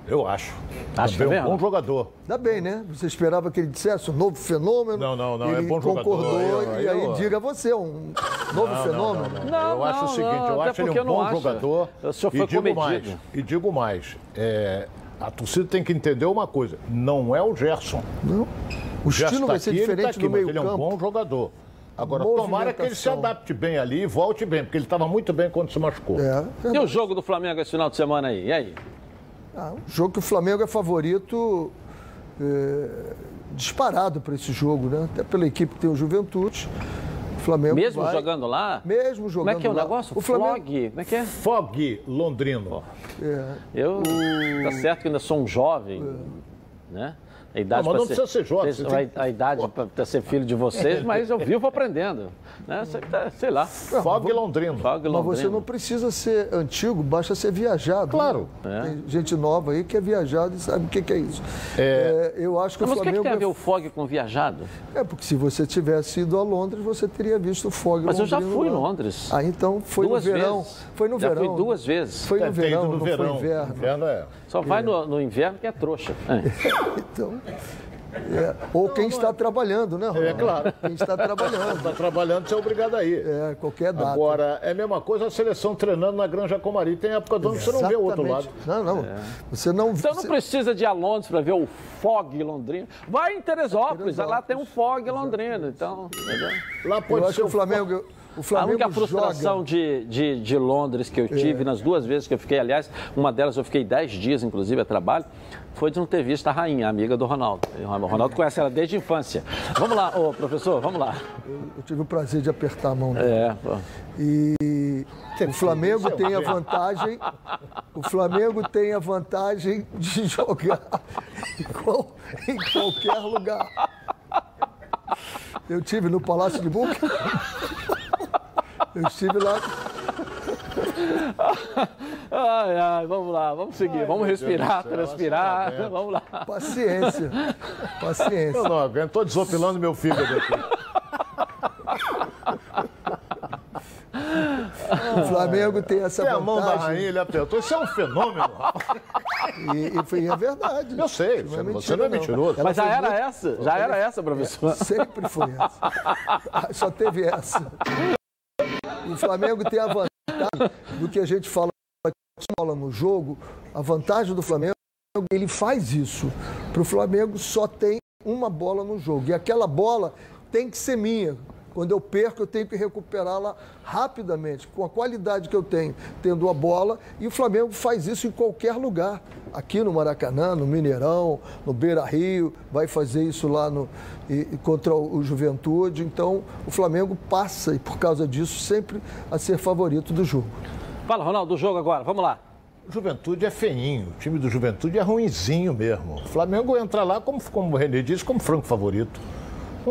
Eu acho. Acho Também que é um bom jogador. Ainda bem, né? Você esperava que ele dissesse um novo fenômeno. Não, não, não, é Ele bom jogador. concordou Eu- e aí eu- diga você, um novo fenômeno. Não, eu acho não, o seguinte, não, eu acho ele um não bom acho. jogador. O senhor e foi digo comedido. mais, e digo mais, é, a torcida tem que entender uma coisa, não é o Gerson. Não. O estilo tá vai ser aqui, tá diferente aqui, do mas meio Ele é um bom jogador. Agora, tomara que ele se adapte bem ali e volte bem, porque ele estava muito bem quando se machucou. É, E o jogo do Flamengo esse final de semana aí? E aí? Ah, um jogo que o Flamengo é favorito é, disparado para esse jogo, né? Até pela equipe que tem o Juventude. O Flamengo Mesmo vai- jogando lá? Mesmo jogando Como é que é o lá. negócio? O Flamengo Flog? Como é que é? Fog Londrino. é, Eu, tá certo que ainda sou um jovem, né? A idade Não, mas não precisa ser jovem, a, tem a idade para ser filho de vocês, mas eu vivo aprendendo. Né? Sei, tá- sei lá. Fog Londrino. Fog Mas você não precisa ser antigo, basta ser viajado. Claro. né? Tem gente nova aí que é viajado e sabe o que, que é isso. É. É, eu acho que Mas o o que, é que Flamengo. tem a ver é- o Fog com viajado? É, porque se você tivesse ido a Londres, você teria visto o Fog Mas eu já londrino fui em. Londres. Ah, então foi duas no verão. vezes. Foi no já verão. fui duas vezes. Foi no ter verão, no não verão. foi inverno. Inverno é. Só vai no, no inverno que é trouxa. É. Então, é, ou quem está trabalhando, né, Ronaldo? É claro. Quem está trabalhando. Está trabalhando, você é obrigado a ir. É, qualquer data. Agora, é a mesma coisa a seleção treinando na Granja Comari. Tem época do ano que você não vê o outro lado. Não, não. Você não Então não você- precisa de ir a Londres para ver o Fog Londrino. Vai em Teresópolis, lá tem um Fog Londrino. Então, entendeu? Lá Eu pode acho ser o Flamengo. O A única frustração de, de, de Londres que eu tive nas duas vezes que eu fiquei, aliás, uma delas eu fiquei dez dias, inclusive, a trabalho, foi de não ter visto a rainha, amiga do Ronaldo. O Ronaldo conhece ela desde a infância. Vamos lá, ô professor, vamos lá. Eu tive o prazer de apertar a mão dele. É, pô. E o Flamengo tem a vantagem. O Flamengo tem a vantagem de jogar em, qual- em qualquer lugar. Eu tive no Palácio de Buca. Eu estive lá. Ai, ai, vamos lá, vamos seguir, vamos respirar, céu, transpirar, tá vamos lá. Paciência. Paciência. Eu não aguento, estou desopilando meu fígado aqui. O Flamengo tem essa Tem a mão da vantagem. rainha, ele apertou. Isso é um fenômeno. E, e foi, é verdade. Eu sei, Não você, mentira, você não é mentiroso. Ela Mas já era muito- essa? Já era essa, professor? Sempre foi essa. Só teve essa. O Flamengo tem a vantagem do que a gente fala bola no jogo. A vantagem do Flamengo, ele faz isso. Para o Flamengo só tem uma bola no jogo. E aquela bola tem que ser minha. Quando eu perco, eu tenho que recuperá-la rapidamente, com a qualidade que eu tenho, tendo a bola. E o Flamengo faz isso em qualquer lugar. Aqui no Maracanã, no Mineirão, no Beira Rio, vai fazer isso lá no, e- contra o, o Juventude. Então, o Flamengo passa, e por causa disso, sempre a ser favorito do jogo. Fala, Ronaldo, do jogo agora. Vamos lá. Juventude é feinho, o time do Juventude é ruinzinho mesmo. O Flamengo entra lá, como, como o René disse, como franco favorito.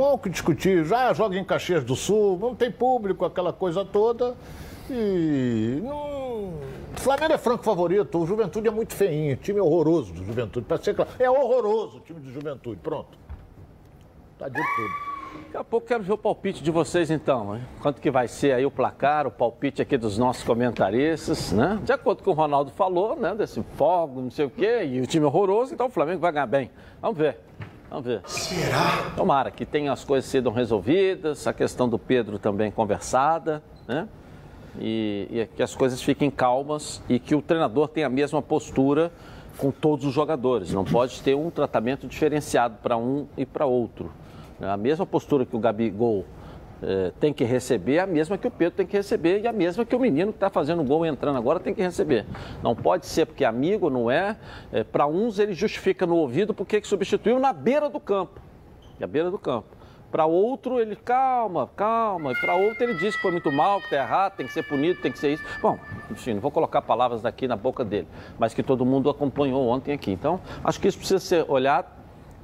Há o que discutir, já joga em Caxias do Sul, não tem público, aquela coisa toda. E não... o Flamengo é franco favorito, o Juventude é muito feinho, time horroroso do Juventude, para ser claro. É horroroso o time do Juventude, pronto. Tá dito tudo. Daqui a pouco quero ver o palpite de vocês então. hein? Quanto que vai ser aí o placar, o palpite aqui dos nossos comentaristas, né? De acordo com o Ronaldo falou, né? Desse fogo, não sei o quê, e o time horroroso, então o Flamengo vai ganhar bem. Vamos ver. Vamos ver. Será? Tomara que tenha as coisas sendo resolvidas, a questão do Pedro também conversada, né? E, e que as coisas fiquem calmas e que o treinador tenha a mesma postura com todos os jogadores. Não pode ter um tratamento diferenciado para um e para outro. A mesma postura que o Gabigol eh, tem que receber, é a mesma que o Pedro tem que receber e a mesma que o menino que está fazendo gol entrando agora tem que receber. Não pode ser porque é amigo, não é. para uns ele justifica no ouvido porque que substituiu na beira do campo. Na beira do campo. Para outro, ele calma, calma. E para outro, ele diz que foi muito mal, que está errado, tem que ser punido, tem que ser isso. Bom, enfim, não vou colocar palavras daqui na boca dele, mas que todo mundo acompanhou ontem aqui. Então, acho que isso precisa ser olhado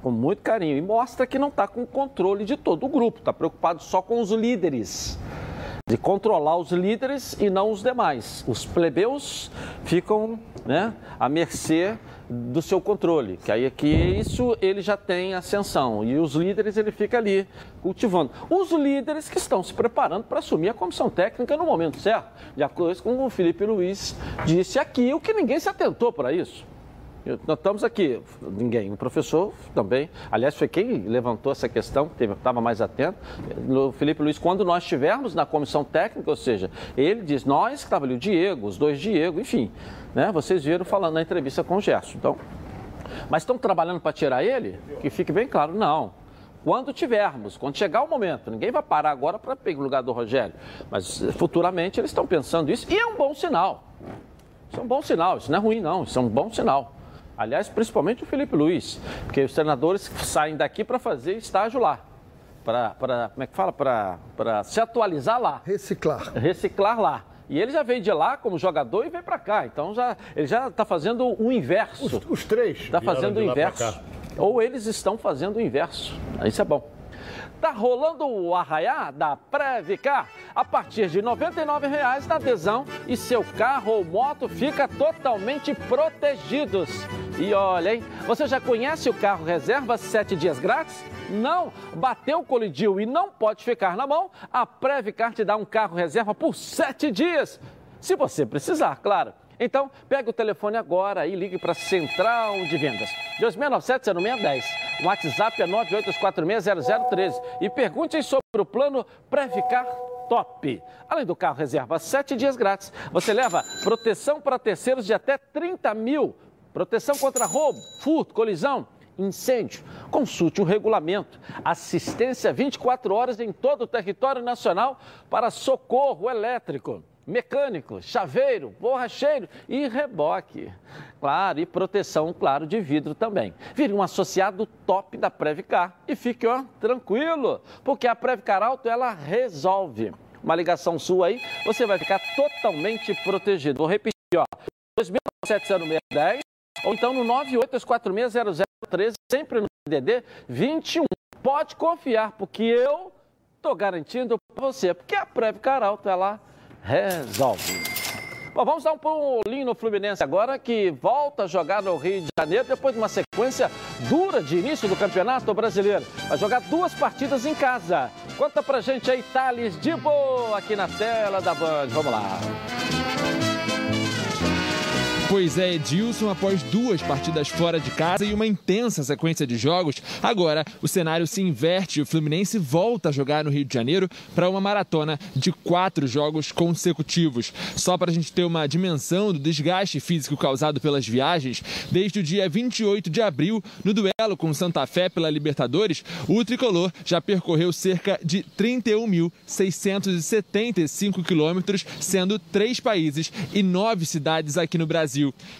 com muito carinho e mostra que não está com controle de todo o grupo, está preocupado só com os líderes. De controlar os líderes e não os demais. Os plebeus ficam né, à mercê do seu controle, que aí aqui isso ele já tem ascensão e os líderes ele fica ali cultivando. Os líderes que estão se preparando para assumir a comissão técnica no momento certo, de acordo com o Felipe Luiz disse aqui, o que ninguém se atentou para isso. Eu- Nós estamos aqui, ninguém, o professor também, aliás, foi quem levantou essa questão, estava mais atento, o Felipe Luiz, quando nós estivermos na comissão técnica, ou seja, ele diz, nós que estava ali, o Diego, os dois Diego, enfim, né, vocês viram falando na entrevista com o Gerson. Então, mas estão trabalhando para tirar ele? Que fique bem claro, não. Quando tivermos, quando chegar o momento, ninguém vai parar agora para pegar o lugar do Rogério, mas futuramente eles estão pensando isso e é um bom sinal. Isso é um bom sinal, isso não é ruim, não, isso é um bom sinal. Aliás, principalmente o Felipe Luiz, porque os treinadores saem daqui para fazer estágio lá. Para, como é que fala? Para, se atualizar lá, Reciclar. reciclar lá. E ele já veio de lá como jogador e veio para cá. Então já, ele já está fazendo o inverso. Os, os três. Está fazendo o inverso. Ou eles estão fazendo o inverso. Isso é bom. Tá rolando o arraiá da Previcar a partir de R$ 99,00 na adesão e seu carro ou moto fica totalmente protegidos. E olha, hein? Você já conhece o carro reserva 7 dias grátis? Não? Bateu, colidiu e não pode ficar na mão? A Previcar te dá um carro reserva por 7 dias. Se você precisar, claro. Então, pega o telefone agora e ligue para a Central de Vendas. 2697-0610. O WhatsApp é 982460013. E pergunte sobre o plano Previcar Top. Além do carro reserva 7 dias grátis, você leva proteção para terceiros de até 30 mil. Proteção contra roubo, furto, colisão, incêndio. Consulte o regulamento. Assistência 24 horas em todo o território nacional para socorro elétrico mecânico, chaveiro, borracheiro e reboque. Claro, e proteção, claro, de vidro também. Vire um associado top da Previcar e fique ó, tranquilo, porque a Previcar Auto ela resolve. Uma ligação sua aí, você vai ficar totalmente protegido. Vou repetir, ó, 26970610 ou então no 982460013, sempre no DDD 21. Pode confiar, porque eu tô garantindo para você, porque a Previcar Auto ela resolve. Bom, vamos dar um pulinho no Fluminense agora, que volta a jogar no Rio de Janeiro depois de uma sequência dura de início do Campeonato Brasileiro. Vai jogar duas partidas em casa. Conta pra gente aí, Thales de boa aqui na tela da Band. Vamos lá. Pois é, Edilson, após duas partidas fora de casa e uma intensa sequência de jogos, agora o cenário se inverte e o Fluminense volta a jogar no Rio de Janeiro para uma maratona de quatro jogos consecutivos. Só para a gente ter uma dimensão do desgaste físico causado pelas viagens, desde o dia 28 de abril, no duelo com Santa Fé pela Libertadores, o tricolor já percorreu cerca de 31.675 quilômetros, sendo três países e nove cidades aqui no Brasil.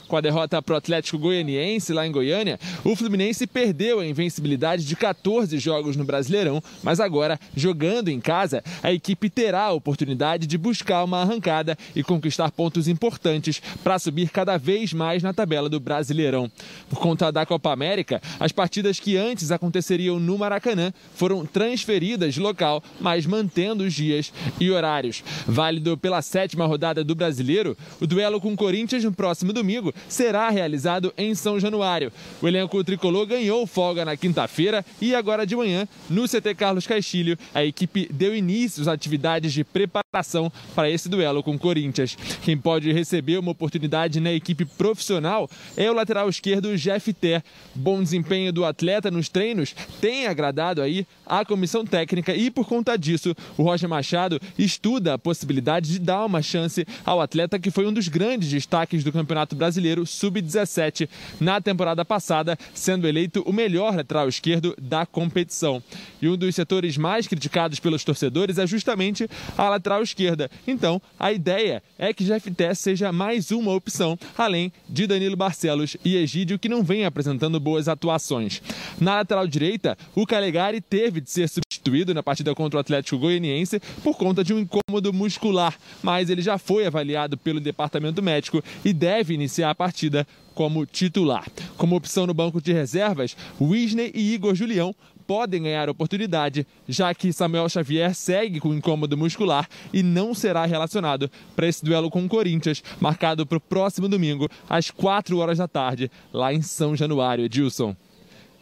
Com a derrota para o Atlético Goianiense lá em Goiânia, o Fluminense perdeu a invencibilidade de 14 jogos no Brasileirão, mas agora, jogando em casa, a equipe terá a oportunidade de buscar uma arrancada e conquistar pontos importantes para subir cada vez mais na tabela do Brasileirão. Por conta da Copa América, as partidas que antes aconteceriam no Maracanã foram transferidas de local, mas mantendo os dias e horários. Válido pela sétima rodada do Brasileiro, o duelo com o Corinthians no próximo domingo será realizado em São Januário. O elenco tricolor ganhou folga na quinta-feira e agora de manhã, no CT Carlos Castilho, a equipe deu início às atividades de preparação para esse duelo com o Corinthians. Quem pode receber uma oportunidade na equipe profissional é o lateral esquerdo Jeff Ter. Bom desempenho do atleta nos treinos tem agradado aí a comissão técnica e por conta disso, o Roger Machado estuda a possibilidade de dar uma chance ao atleta que foi um dos grandes destaques do Campeonato Brasileiro Sub-17 na temporada passada, sendo eleito o melhor lateral esquerdo da competição. E um dos setores mais criticados pelos torcedores é justamente a lateral esquerda. Então, a ideia é que Jeff Tess seja mais uma opção, além de Danilo Barcelos e Egídio, que não vem apresentando boas atuações. Na lateral direita, o Calegari teve de ser substituído na partida contra o Atlético Goianiense por conta de um incômodo muscular, mas ele já foi avaliado pelo departamento médico e deve iniciar a partida como titular. Como opção no banco de reservas, Wisney e Igor Julião podem ganhar oportunidade, já que Samuel Xavier segue com incômodo muscular e não será relacionado para esse duelo com o Corinthians, marcado para o próximo domingo, às 4 horas da tarde, lá em São Januário. Edilson,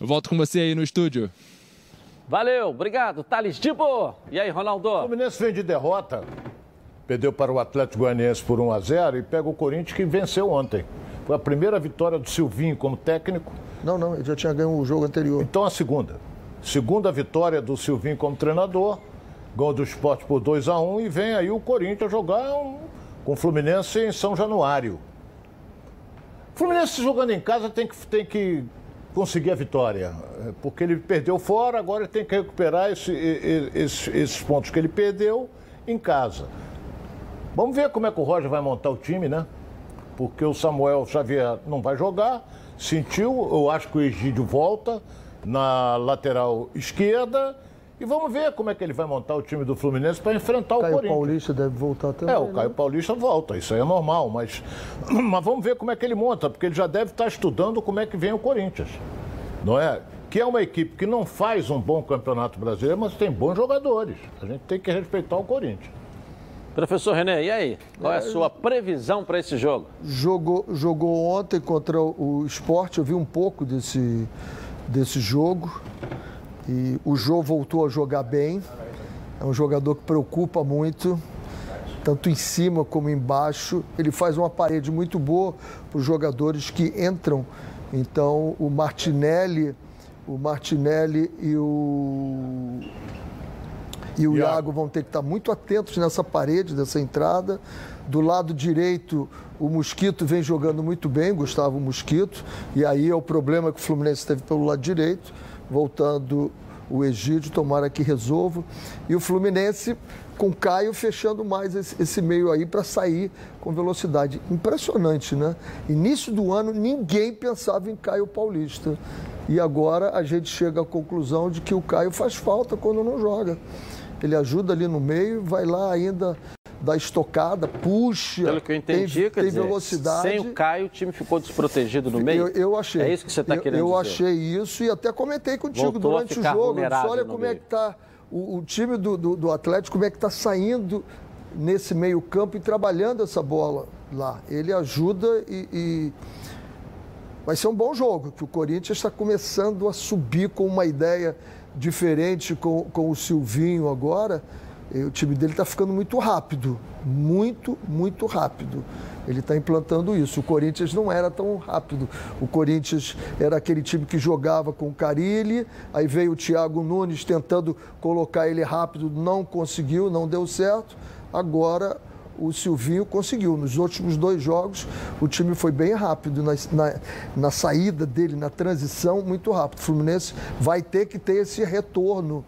eu volto com você aí no estúdio. Valeu, obrigado, Thales Tipo. E aí, Ronaldo? O Fluminense vem de derrota, perdeu para o Atlético Goianiense por 1 a 0 e pega o Corinthians que venceu ontem. Foi a primeira vitória do Silvinho como técnico. Não, não, ele já tinha ganho o jogo anterior. Então a segunda. Segunda vitória do Silvinho como treinador. Gol do esporte por 2 a 1 e vem aí o Corinthians jogar um, com o Fluminense em São Januário. O Fluminense jogando em casa tem que, tem que conseguir a vitória. Porque ele perdeu fora, agora ele tem que recuperar esse, esse, esses pontos que ele perdeu em casa. Vamos ver como é que o Roger vai montar o time, né? Porque o Samuel Xavier não vai jogar, sentiu, eu acho que o Egídio volta na lateral esquerda. E vamos ver como é que ele vai montar o time do Fluminense para enfrentar Caio o Corinthians. Paulista deve voltar também. É, o Caio né? Paulista volta, isso aí é normal, mas, mas vamos ver como é que ele monta, porque ele já deve estar estudando como é que vem o Corinthians. Não é? Que é uma equipe que não faz um bom campeonato brasileiro, mas tem bons jogadores. A gente tem que respeitar o Corinthians. Professor René, e aí? Qual é a sua previsão para esse jogo? Jogou, jogou ontem contra o esporte, eu vi um pouco desse, desse jogo. E o Jô voltou a jogar bem. É um jogador que preocupa muito, tanto em cima como embaixo. Ele faz uma parede muito boa para os jogadores que entram. Então, o Martinelli, o Martinelli e o e o Iago. Vão ter que estar muito atentos nessa parede, dessa entrada. Do lado direito, o Mosquito vem jogando muito bem, Gustavo Mosquito. E aí é o problema que o Fluminense teve pelo lado direito, voltando o Egídio, tomara que resolva. E o Fluminense com Caio fechando mais esse meio aí para sair com velocidade. Impressionante, né? Início do ano, ninguém pensava em Caio Paulista. E agora a gente chega à conclusão de que o Caio faz falta quando não joga. Ele ajuda ali no meio, vai lá ainda da estocada, puxa. Pelo que eu entendi, tem, tem dizer, velocidade. sem o Caio, o time ficou desprotegido no meio? Eu, eu achei. É isso que você está Eu- querendo Eu, dizer? achei isso e até comentei contigo Voltou durante o jogo. Eu olha como é meio. que está o, o time do, do, do Atlético, como é que está saindo nesse meio campo e trabalhando essa bola lá. Ele ajuda e, e vai ser um bom jogo, que o Corinthians está começando a subir com uma ideia diferente com, com o Silvinho agora. O time dele está ficando muito rápido, muito, muito rápido. Ele está implantando isso. O Corinthians não era tão rápido. O Corinthians era aquele time que jogava com o Carilli, aí veio o Thiago Nunes tentando colocar ele rápido, não conseguiu, não deu certo. Agora o Silvinho conseguiu. Nos últimos dois jogos, o time foi bem rápido na, na, na saída dele, na transição, muito rápido. O Fluminense vai ter que ter esse retorno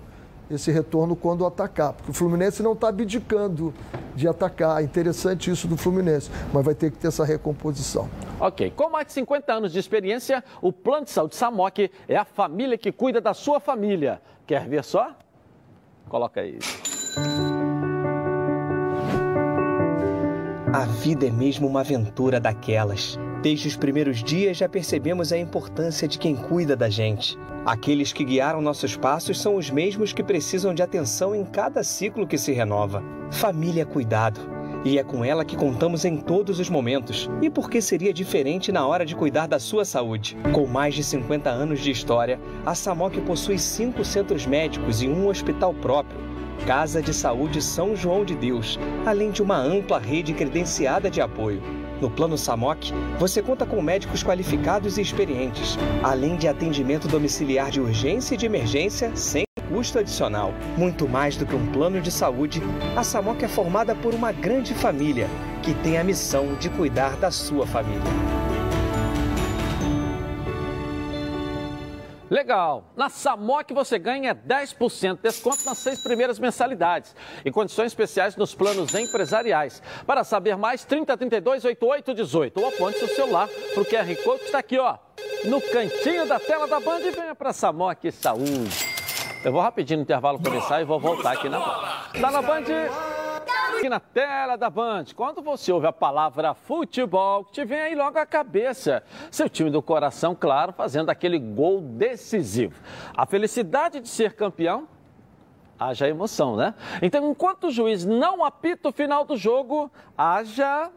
esse retorno quando atacar, porque o Fluminense não está abdicando de atacar. Interessante isso do Fluminense, mas vai ter que ter essa recomposição. Ok, com mais de 50 anos de experiência, o Plano de Saúde Samok é a família que cuida da sua família. Quer ver só? Coloca aí. A vida é mesmo uma aventura daquelas. Desde os primeiros dias já percebemos a importância de quem cuida da gente. Aqueles que guiaram nossos passos são os mesmos que precisam de atenção em cada ciclo que se renova. Família cuidado. E é com ela que contamos em todos os momentos. E por que seria diferente na hora de cuidar da sua saúde? Com mais de 50 anos de história, a Samok possui cinco centros médicos e um hospital próprio Casa de Saúde São João de Deus, além de uma ampla rede credenciada de apoio. No Plano Samok, você conta com médicos qualificados e experientes, além de atendimento domiciliar de urgência e de emergência sem custo adicional. Muito mais do que um plano de saúde, a Samok é formada por uma grande família que tem a missão de cuidar da sua família. Legal! Na Samok você ganha 10% de desconto nas seis primeiras mensalidades e condições especiais nos planos empresariais. Para saber mais, 3032 8818 ou aponte seu celular para o QR Code que está aqui, ó, no cantinho da tela da Band e venha para Samok Saúde. Eu vou rapidinho no intervalo começar e vou voltar aqui na Band. Tá na Band? Aqui na tela da Band. Quando você ouve a palavra futebol, te vem aí logo à cabeça. Seu time do coração, claro, fazendo aquele gol decisivo. A felicidade de ser campeão haja emoção, né? Então, enquanto o juiz não apita o final do jogo, haja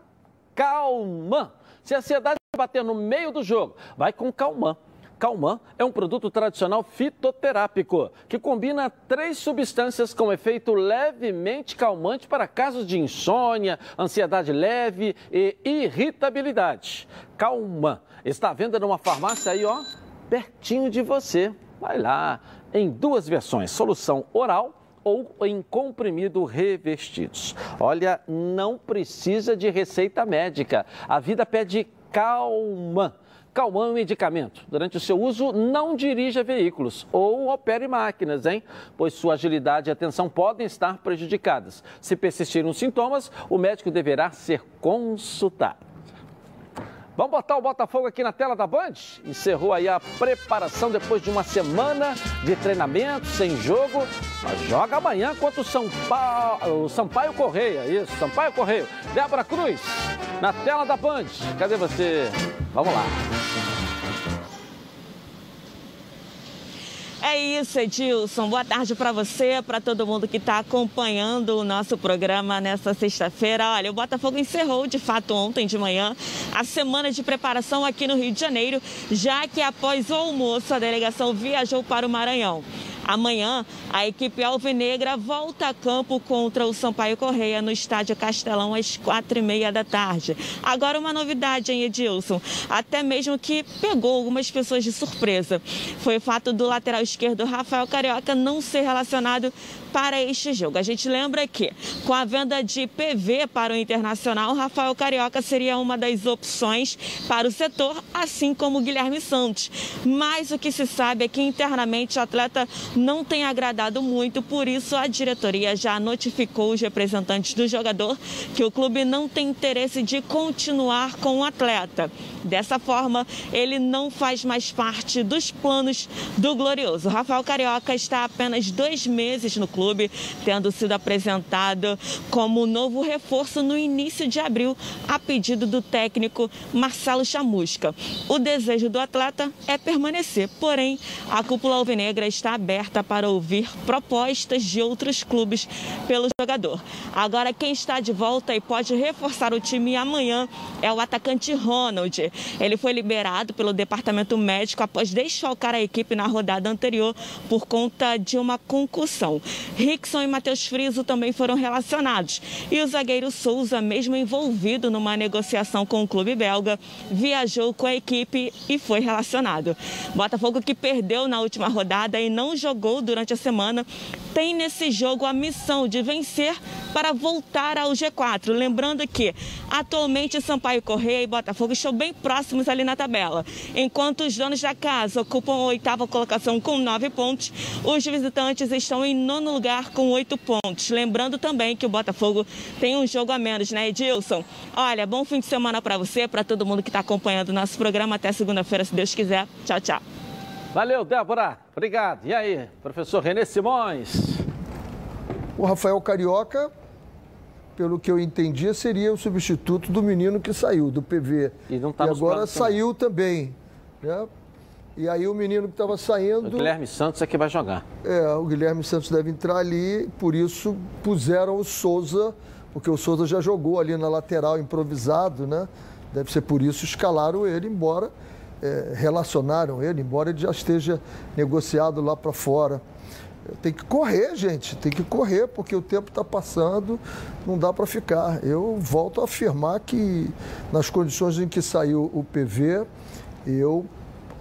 calma. Se a ansiedade bater no meio do jogo, vai com calma. Calman é um produto tradicional fitoterápico que combina três substâncias com efeito levemente calmante para casos de insônia, ansiedade leve e irritabilidade. Calman está à venda numa farmácia aí, ó, pertinho de você. Vai lá, em duas versões: solução oral ou em comprimido revestidos. Olha, não precisa de receita médica. A vida pede calma. Calmã é um medicamento. Durante o seu uso, não dirija veículos ou opere máquinas, hein? Pois sua agilidade e atenção podem estar prejudicadas. Se persistirem os sintomas, o médico deverá ser consultado. Vamos botar o Botafogo aqui na tela da Band? Encerrou aí a preparação depois de uma semana de treinamento, sem jogo. Mas joga amanhã contra o São Paulo, o Sampaio Correia. Isso, Sampaio Correia. Débora Cruz, na tela da Band. Cadê você? Vamos lá. É isso, Edilson. Boa tarde para você, para todo mundo que está acompanhando o nosso programa nessa sexta-feira. Olha, o Botafogo encerrou de fato ontem de manhã a semana de preparação aqui no Rio de Janeiro, já que após o almoço a delegação viajou para o Maranhão. Amanhã, a equipe alvinegra volta a campo contra o Sampaio Correia no estádio Castelão às quatro e meia da tarde. Agora uma novidade, hein, Edilson? Até mesmo que pegou algumas pessoas de surpresa. Foi o fato do lateral esquerdo Rafael Carioca não ser relacionado para este jogo. A gente lembra que, com a venda de PV para o Internacional, Rafael Carioca seria uma das opções para o setor, assim como Guilherme Santos. Mas o que se sabe é que internamente o atleta não tem agradado muito, por isso a diretoria já notificou os representantes do jogador que o clube não tem interesse de continuar com o atleta. Dessa forma, ele não faz mais parte dos planos do Glorioso. Rafael Carioca está há apenas dois meses no clube, tendo sido apresentado como novo reforço no início de abril, a pedido do técnico Marcelo Chamusca. O desejo do atleta é permanecer, porém, a cúpula alvinegra está aberta para ouvir propostas de outros clubes pelo jogador. Agora, quem está de volta e pode reforçar o time amanhã é o atacante Ronald. Ele foi liberado pelo departamento médico após desfalcar a equipe na rodada anterior por conta de uma concussão. Rickson e Matheus Friso também foram relacionados. E o zagueiro Souza, mesmo envolvido numa negociação com o clube belga, viajou com a equipe e foi relacionado. Botafogo que perdeu na última rodada e não jogou durante a semana, tem nesse jogo a missão de vencer para voltar ao G4. Lembrando que atualmente Sampaio Correia e Botafogo estão bem próximos ali na tabela. Enquanto os donos da casa ocupam a oitava colocação com nove pontos, os visitantes estão em nono lugar com oito pontos. Lembrando também que o Botafogo tem um jogo a menos, né, Edilson? Olha, bom fim de semana para você, para todo mundo que está acompanhando o nosso programa. Até segunda-feira, se Deus quiser. Tchau, tchau. Valeu, Débora. Obrigado. E aí, professor Renê Simões? O Rafael Carioca, pelo que eu entendia, seria o substituto do menino que saiu, do PV. E não tá E agora planos também. saiu também. né? E aí o menino que estava O saindo. Guilherme Santos é que vai jogar. É, o Guilherme Santos deve entrar ali, por isso puseram o Souza, porque o Souza já jogou ali na lateral improvisado, né? Deve ser por isso escalaram ele, embora é, relacionaram ele, embora ele já esteja negociado lá para fora. Tem que correr, gente, tem que correr, porque o tempo está passando, não dá para ficar. Eu volto a afirmar que, nas condições em que saiu o PV, eu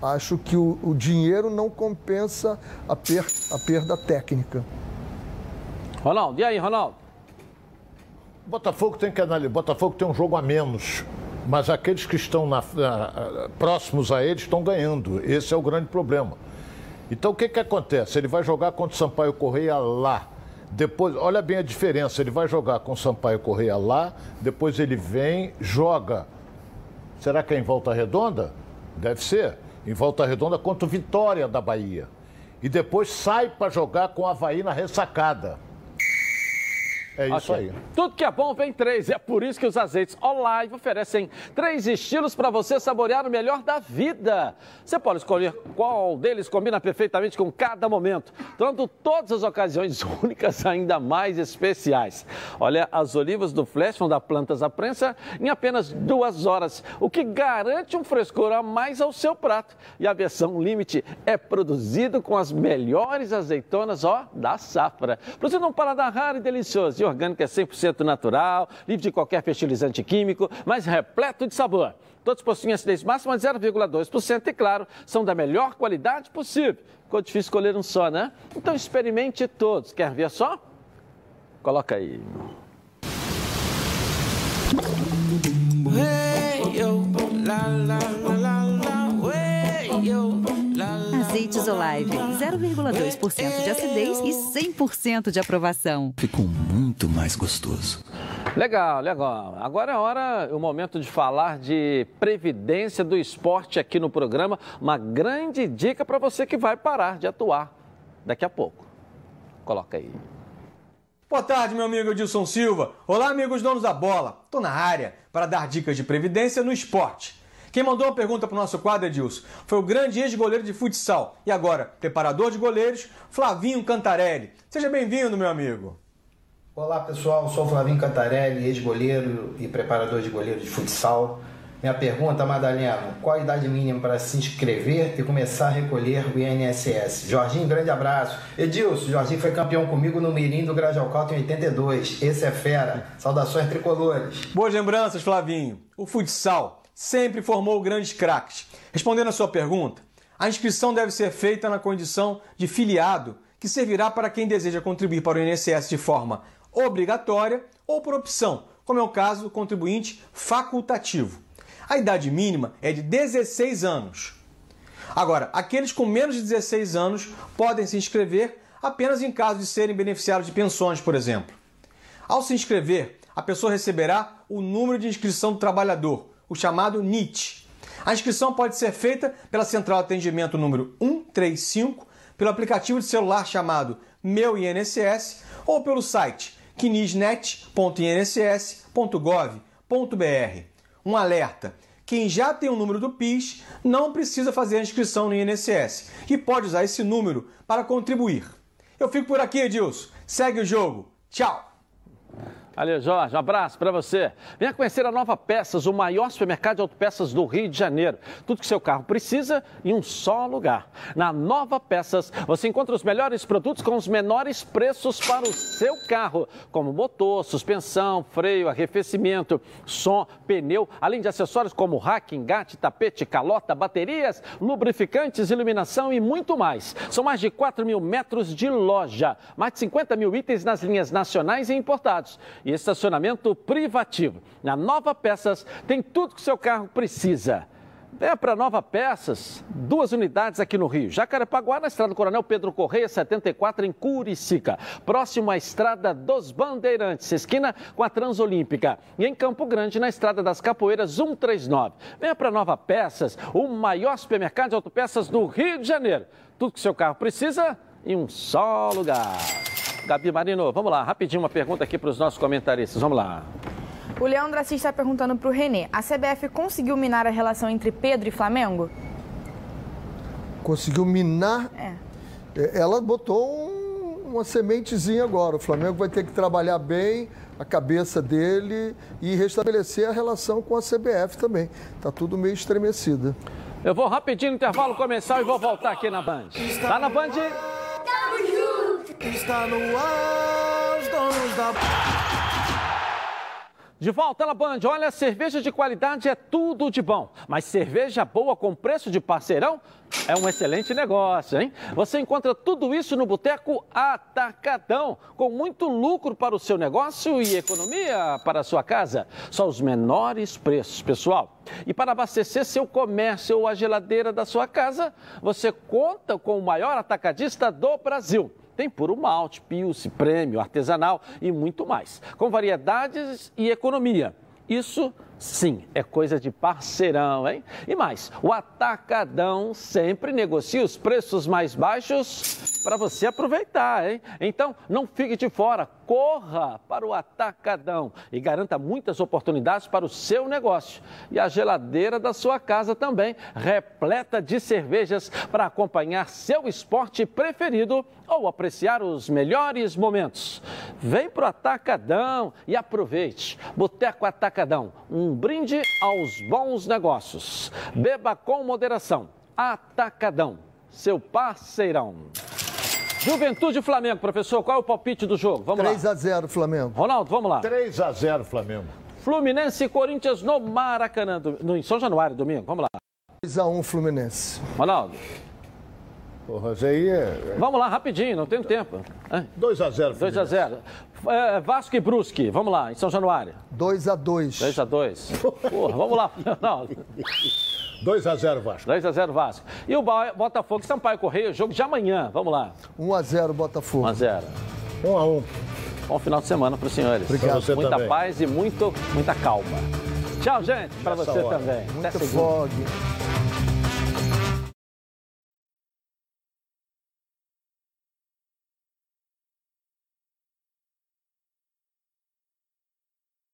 acho que o, o dinheiro não compensa a, per- a perda técnica. Ronaldo, e aí, Ronaldo? Botafogo tem que analisar. Botafogo tem um jogo a menos. Mas aqueles que estão na- na- próximos a ele estão ganhando. Esse é o grande problema. Então o que, que acontece? Ele vai jogar contra o Sampaio Correia lá. Depois, olha bem a diferença. Ele vai jogar com o Sampaio Correia lá, depois ele vem, joga. Será que é em volta redonda? Deve ser. Em volta redonda contra o Vitória da Bahia. E depois sai para jogar com o Havaí na ressacada. É isso Ok. aí. Tudo que é bom vem três. É por isso que os azeites Olive oferecem três estilos para você saborear o melhor da vida. Você pode escolher qual deles combina perfeitamente com cada momento, tornando todas as ocasiões únicas ainda mais especiais. Olha, as olivas do Flash vão dar plantas à prensa em apenas duas horas, o que garante um frescor a mais ao seu prato. E a versão Limite é produzido com as melhores azeitonas, ó, da safra. Produzido um paladar raro e delicioso. Orgânico é 100% natural, livre de qualquer fertilizante químico, mas repleto de sabor. Todos possuem acidez máxima de 0,2% e, claro, são da melhor qualidade possível. Ficou difícil escolher um só, né? Então experimente todos. Quer ver só? Coloca aí. Azeites Olive, 0,2% de acidez e 100% de aprovação. Ficou muito mais gostoso. Legal, legal. Agora é hora, o momento de falar de previdência do esporte aqui no programa. Uma grande dica para você que vai parar de atuar daqui a pouco. Coloca aí. Boa tarde, meu amigo Edilson Silva. Olá, amigos donos da bola. Tô na área para dar dicas de previdência no esporte. Quem mandou uma pergunta para o nosso quadro, Edilson, foi o grande ex-goleiro de futsal e agora preparador de goleiros, Flavinho Cantarelli. Seja bem-vindo, meu amigo. Olá pessoal, sou o Flavinho Cantarelli, ex-goleiro e preparador de goleiro de futsal. Minha pergunta, Madalena, qual a idade mínima para se inscrever e começar a recolher o INSS? Jorginho, grande abraço. Edilson, Jorginho foi campeão comigo no Mirim do Grajaú Calto em 82. Esse é fera. Saudações tricolores. Boas lembranças, Flavinho. O futsal sempre formou grandes craques. Respondendo a sua pergunta, a inscrição deve ser feita na condição de filiado, que servirá para quem deseja contribuir para o INSS de forma obrigatória ou por opção, como é o caso do contribuinte facultativo. A idade mínima é de 16 anos. Agora, aqueles com menos de 16 anos podem se inscrever apenas em caso de serem beneficiários de pensões, por exemplo. Ao se inscrever, a pessoa receberá o número de inscrição do trabalhador, o chamado NIT. A inscrição pode ser feita pela central atendimento número 135, pelo aplicativo de celular chamado Meu INSS ou pelo site quinisnet.inss.gov.br. Um alerta: quem já tem o número do PIS não precisa fazer a inscrição no INSS e pode usar esse número para contribuir. Eu fico por aqui, Edilson. Segue o jogo. Tchau! Valeu, Jorge. Um abraço para você. Venha conhecer a Nova Peças, o maior supermercado de autopeças do Rio de Janeiro. Tudo que seu carro precisa em um só lugar. Na Nova Peças, você encontra os melhores produtos com os menores preços para o seu carro, como motor, suspensão, freio, arrefecimento, som, pneu, além de acessórios como rack, engate, tapete, calota, baterias, lubrificantes, iluminação e muito mais. São mais de 4 mil metros de loja, mais de 50 mil itens nas linhas nacionais e importados e estacionamento privativo. Na Nova Peças tem tudo que seu carro precisa. Venha para Nova Peças, duas unidades aqui no Rio. Jacarepaguá, na estrada Coronel Pedro Correia, 74, em Curicica. Próximo à estrada dos Bandeirantes, esquina com a Transolímpica. E em Campo Grande, na estrada das Capoeiras, 139. Venha para Nova Peças, o maior supermercado de autopeças do Rio de Janeiro. Tudo que seu carro precisa em um só lugar. Gabi Marino, vamos lá, rapidinho uma pergunta aqui para os nossos comentaristas. Vamos lá. O Leandro Assis está perguntando para o Renê: a CBF conseguiu minar a relação entre Pedro e Flamengo? Conseguiu minar? É. Ela botou um, uma sementezinha agora. O Flamengo vai ter que trabalhar bem a cabeça dele e restabelecer a relação com a CBF também. Está tudo meio estremecido. Eu vou rapidinho no intervalo começar e vou voltar aqui na Band. Tá na Band? Está no ar, os donos da. De volta na Band, olha, cerveja de qualidade é tudo de bom, mas cerveja boa com preço de parceirão é um excelente negócio, hein? Você encontra tudo isso no Boteco Atacadão, com muito lucro para o seu negócio e economia para a sua casa. Só os menores preços, pessoal. E para abastecer seu comércio ou a geladeira da sua casa, você conta com o maior atacadista do Brasil. Tem puro malte, pilce, prêmio, artesanal e muito mais. Com variedades e economia. Isso sim é coisa de parceirão, hein? E mais, o Atacadão sempre negocia os preços mais baixos para você aproveitar, hein? Então, não fique de fora, corra para o Atacadão e garanta muitas oportunidades para o seu negócio. E a geladeira da sua casa também, repleta de cervejas para acompanhar seu esporte preferido ou apreciar os melhores momentos. Vem para o Atacadão e aproveite. Boteco Atacadão, um brinde aos bons negócios. Beba com moderação. Atacadão, seu parceirão. Juventude Flamengo, professor, qual é o palpite do jogo? Vamos 3 lá. 3 a 0 Flamengo. Ronaldo, vamos lá. 3 a 0 Flamengo. Fluminense e Corinthians no Maracanã, no, em São Januário, domingo. Vamos lá. 2 a 1 Fluminense. Ronaldo. Porra, isso aí é... Vamos lá, rapidinho, não tem tempo. 2 a 0 2 a 0 é, Vasco e Brusque, vamos lá, em São Januário. 2 a 2 2 a 2 Porra, vamos lá, Ronaldo. 2 a 0 Vasco. 2 a 0 Vasco. E o Botafogo e Sampaio Correia, jogo de amanhã. Vamos lá. 1 a 0 Botafogo. 1 a 0 1 a 1 Bom final de semana para os senhores. Obrigado. Você Muita também. paz e muito, muita calma. Tchau, gente, para você hora. também. Muito Até fog.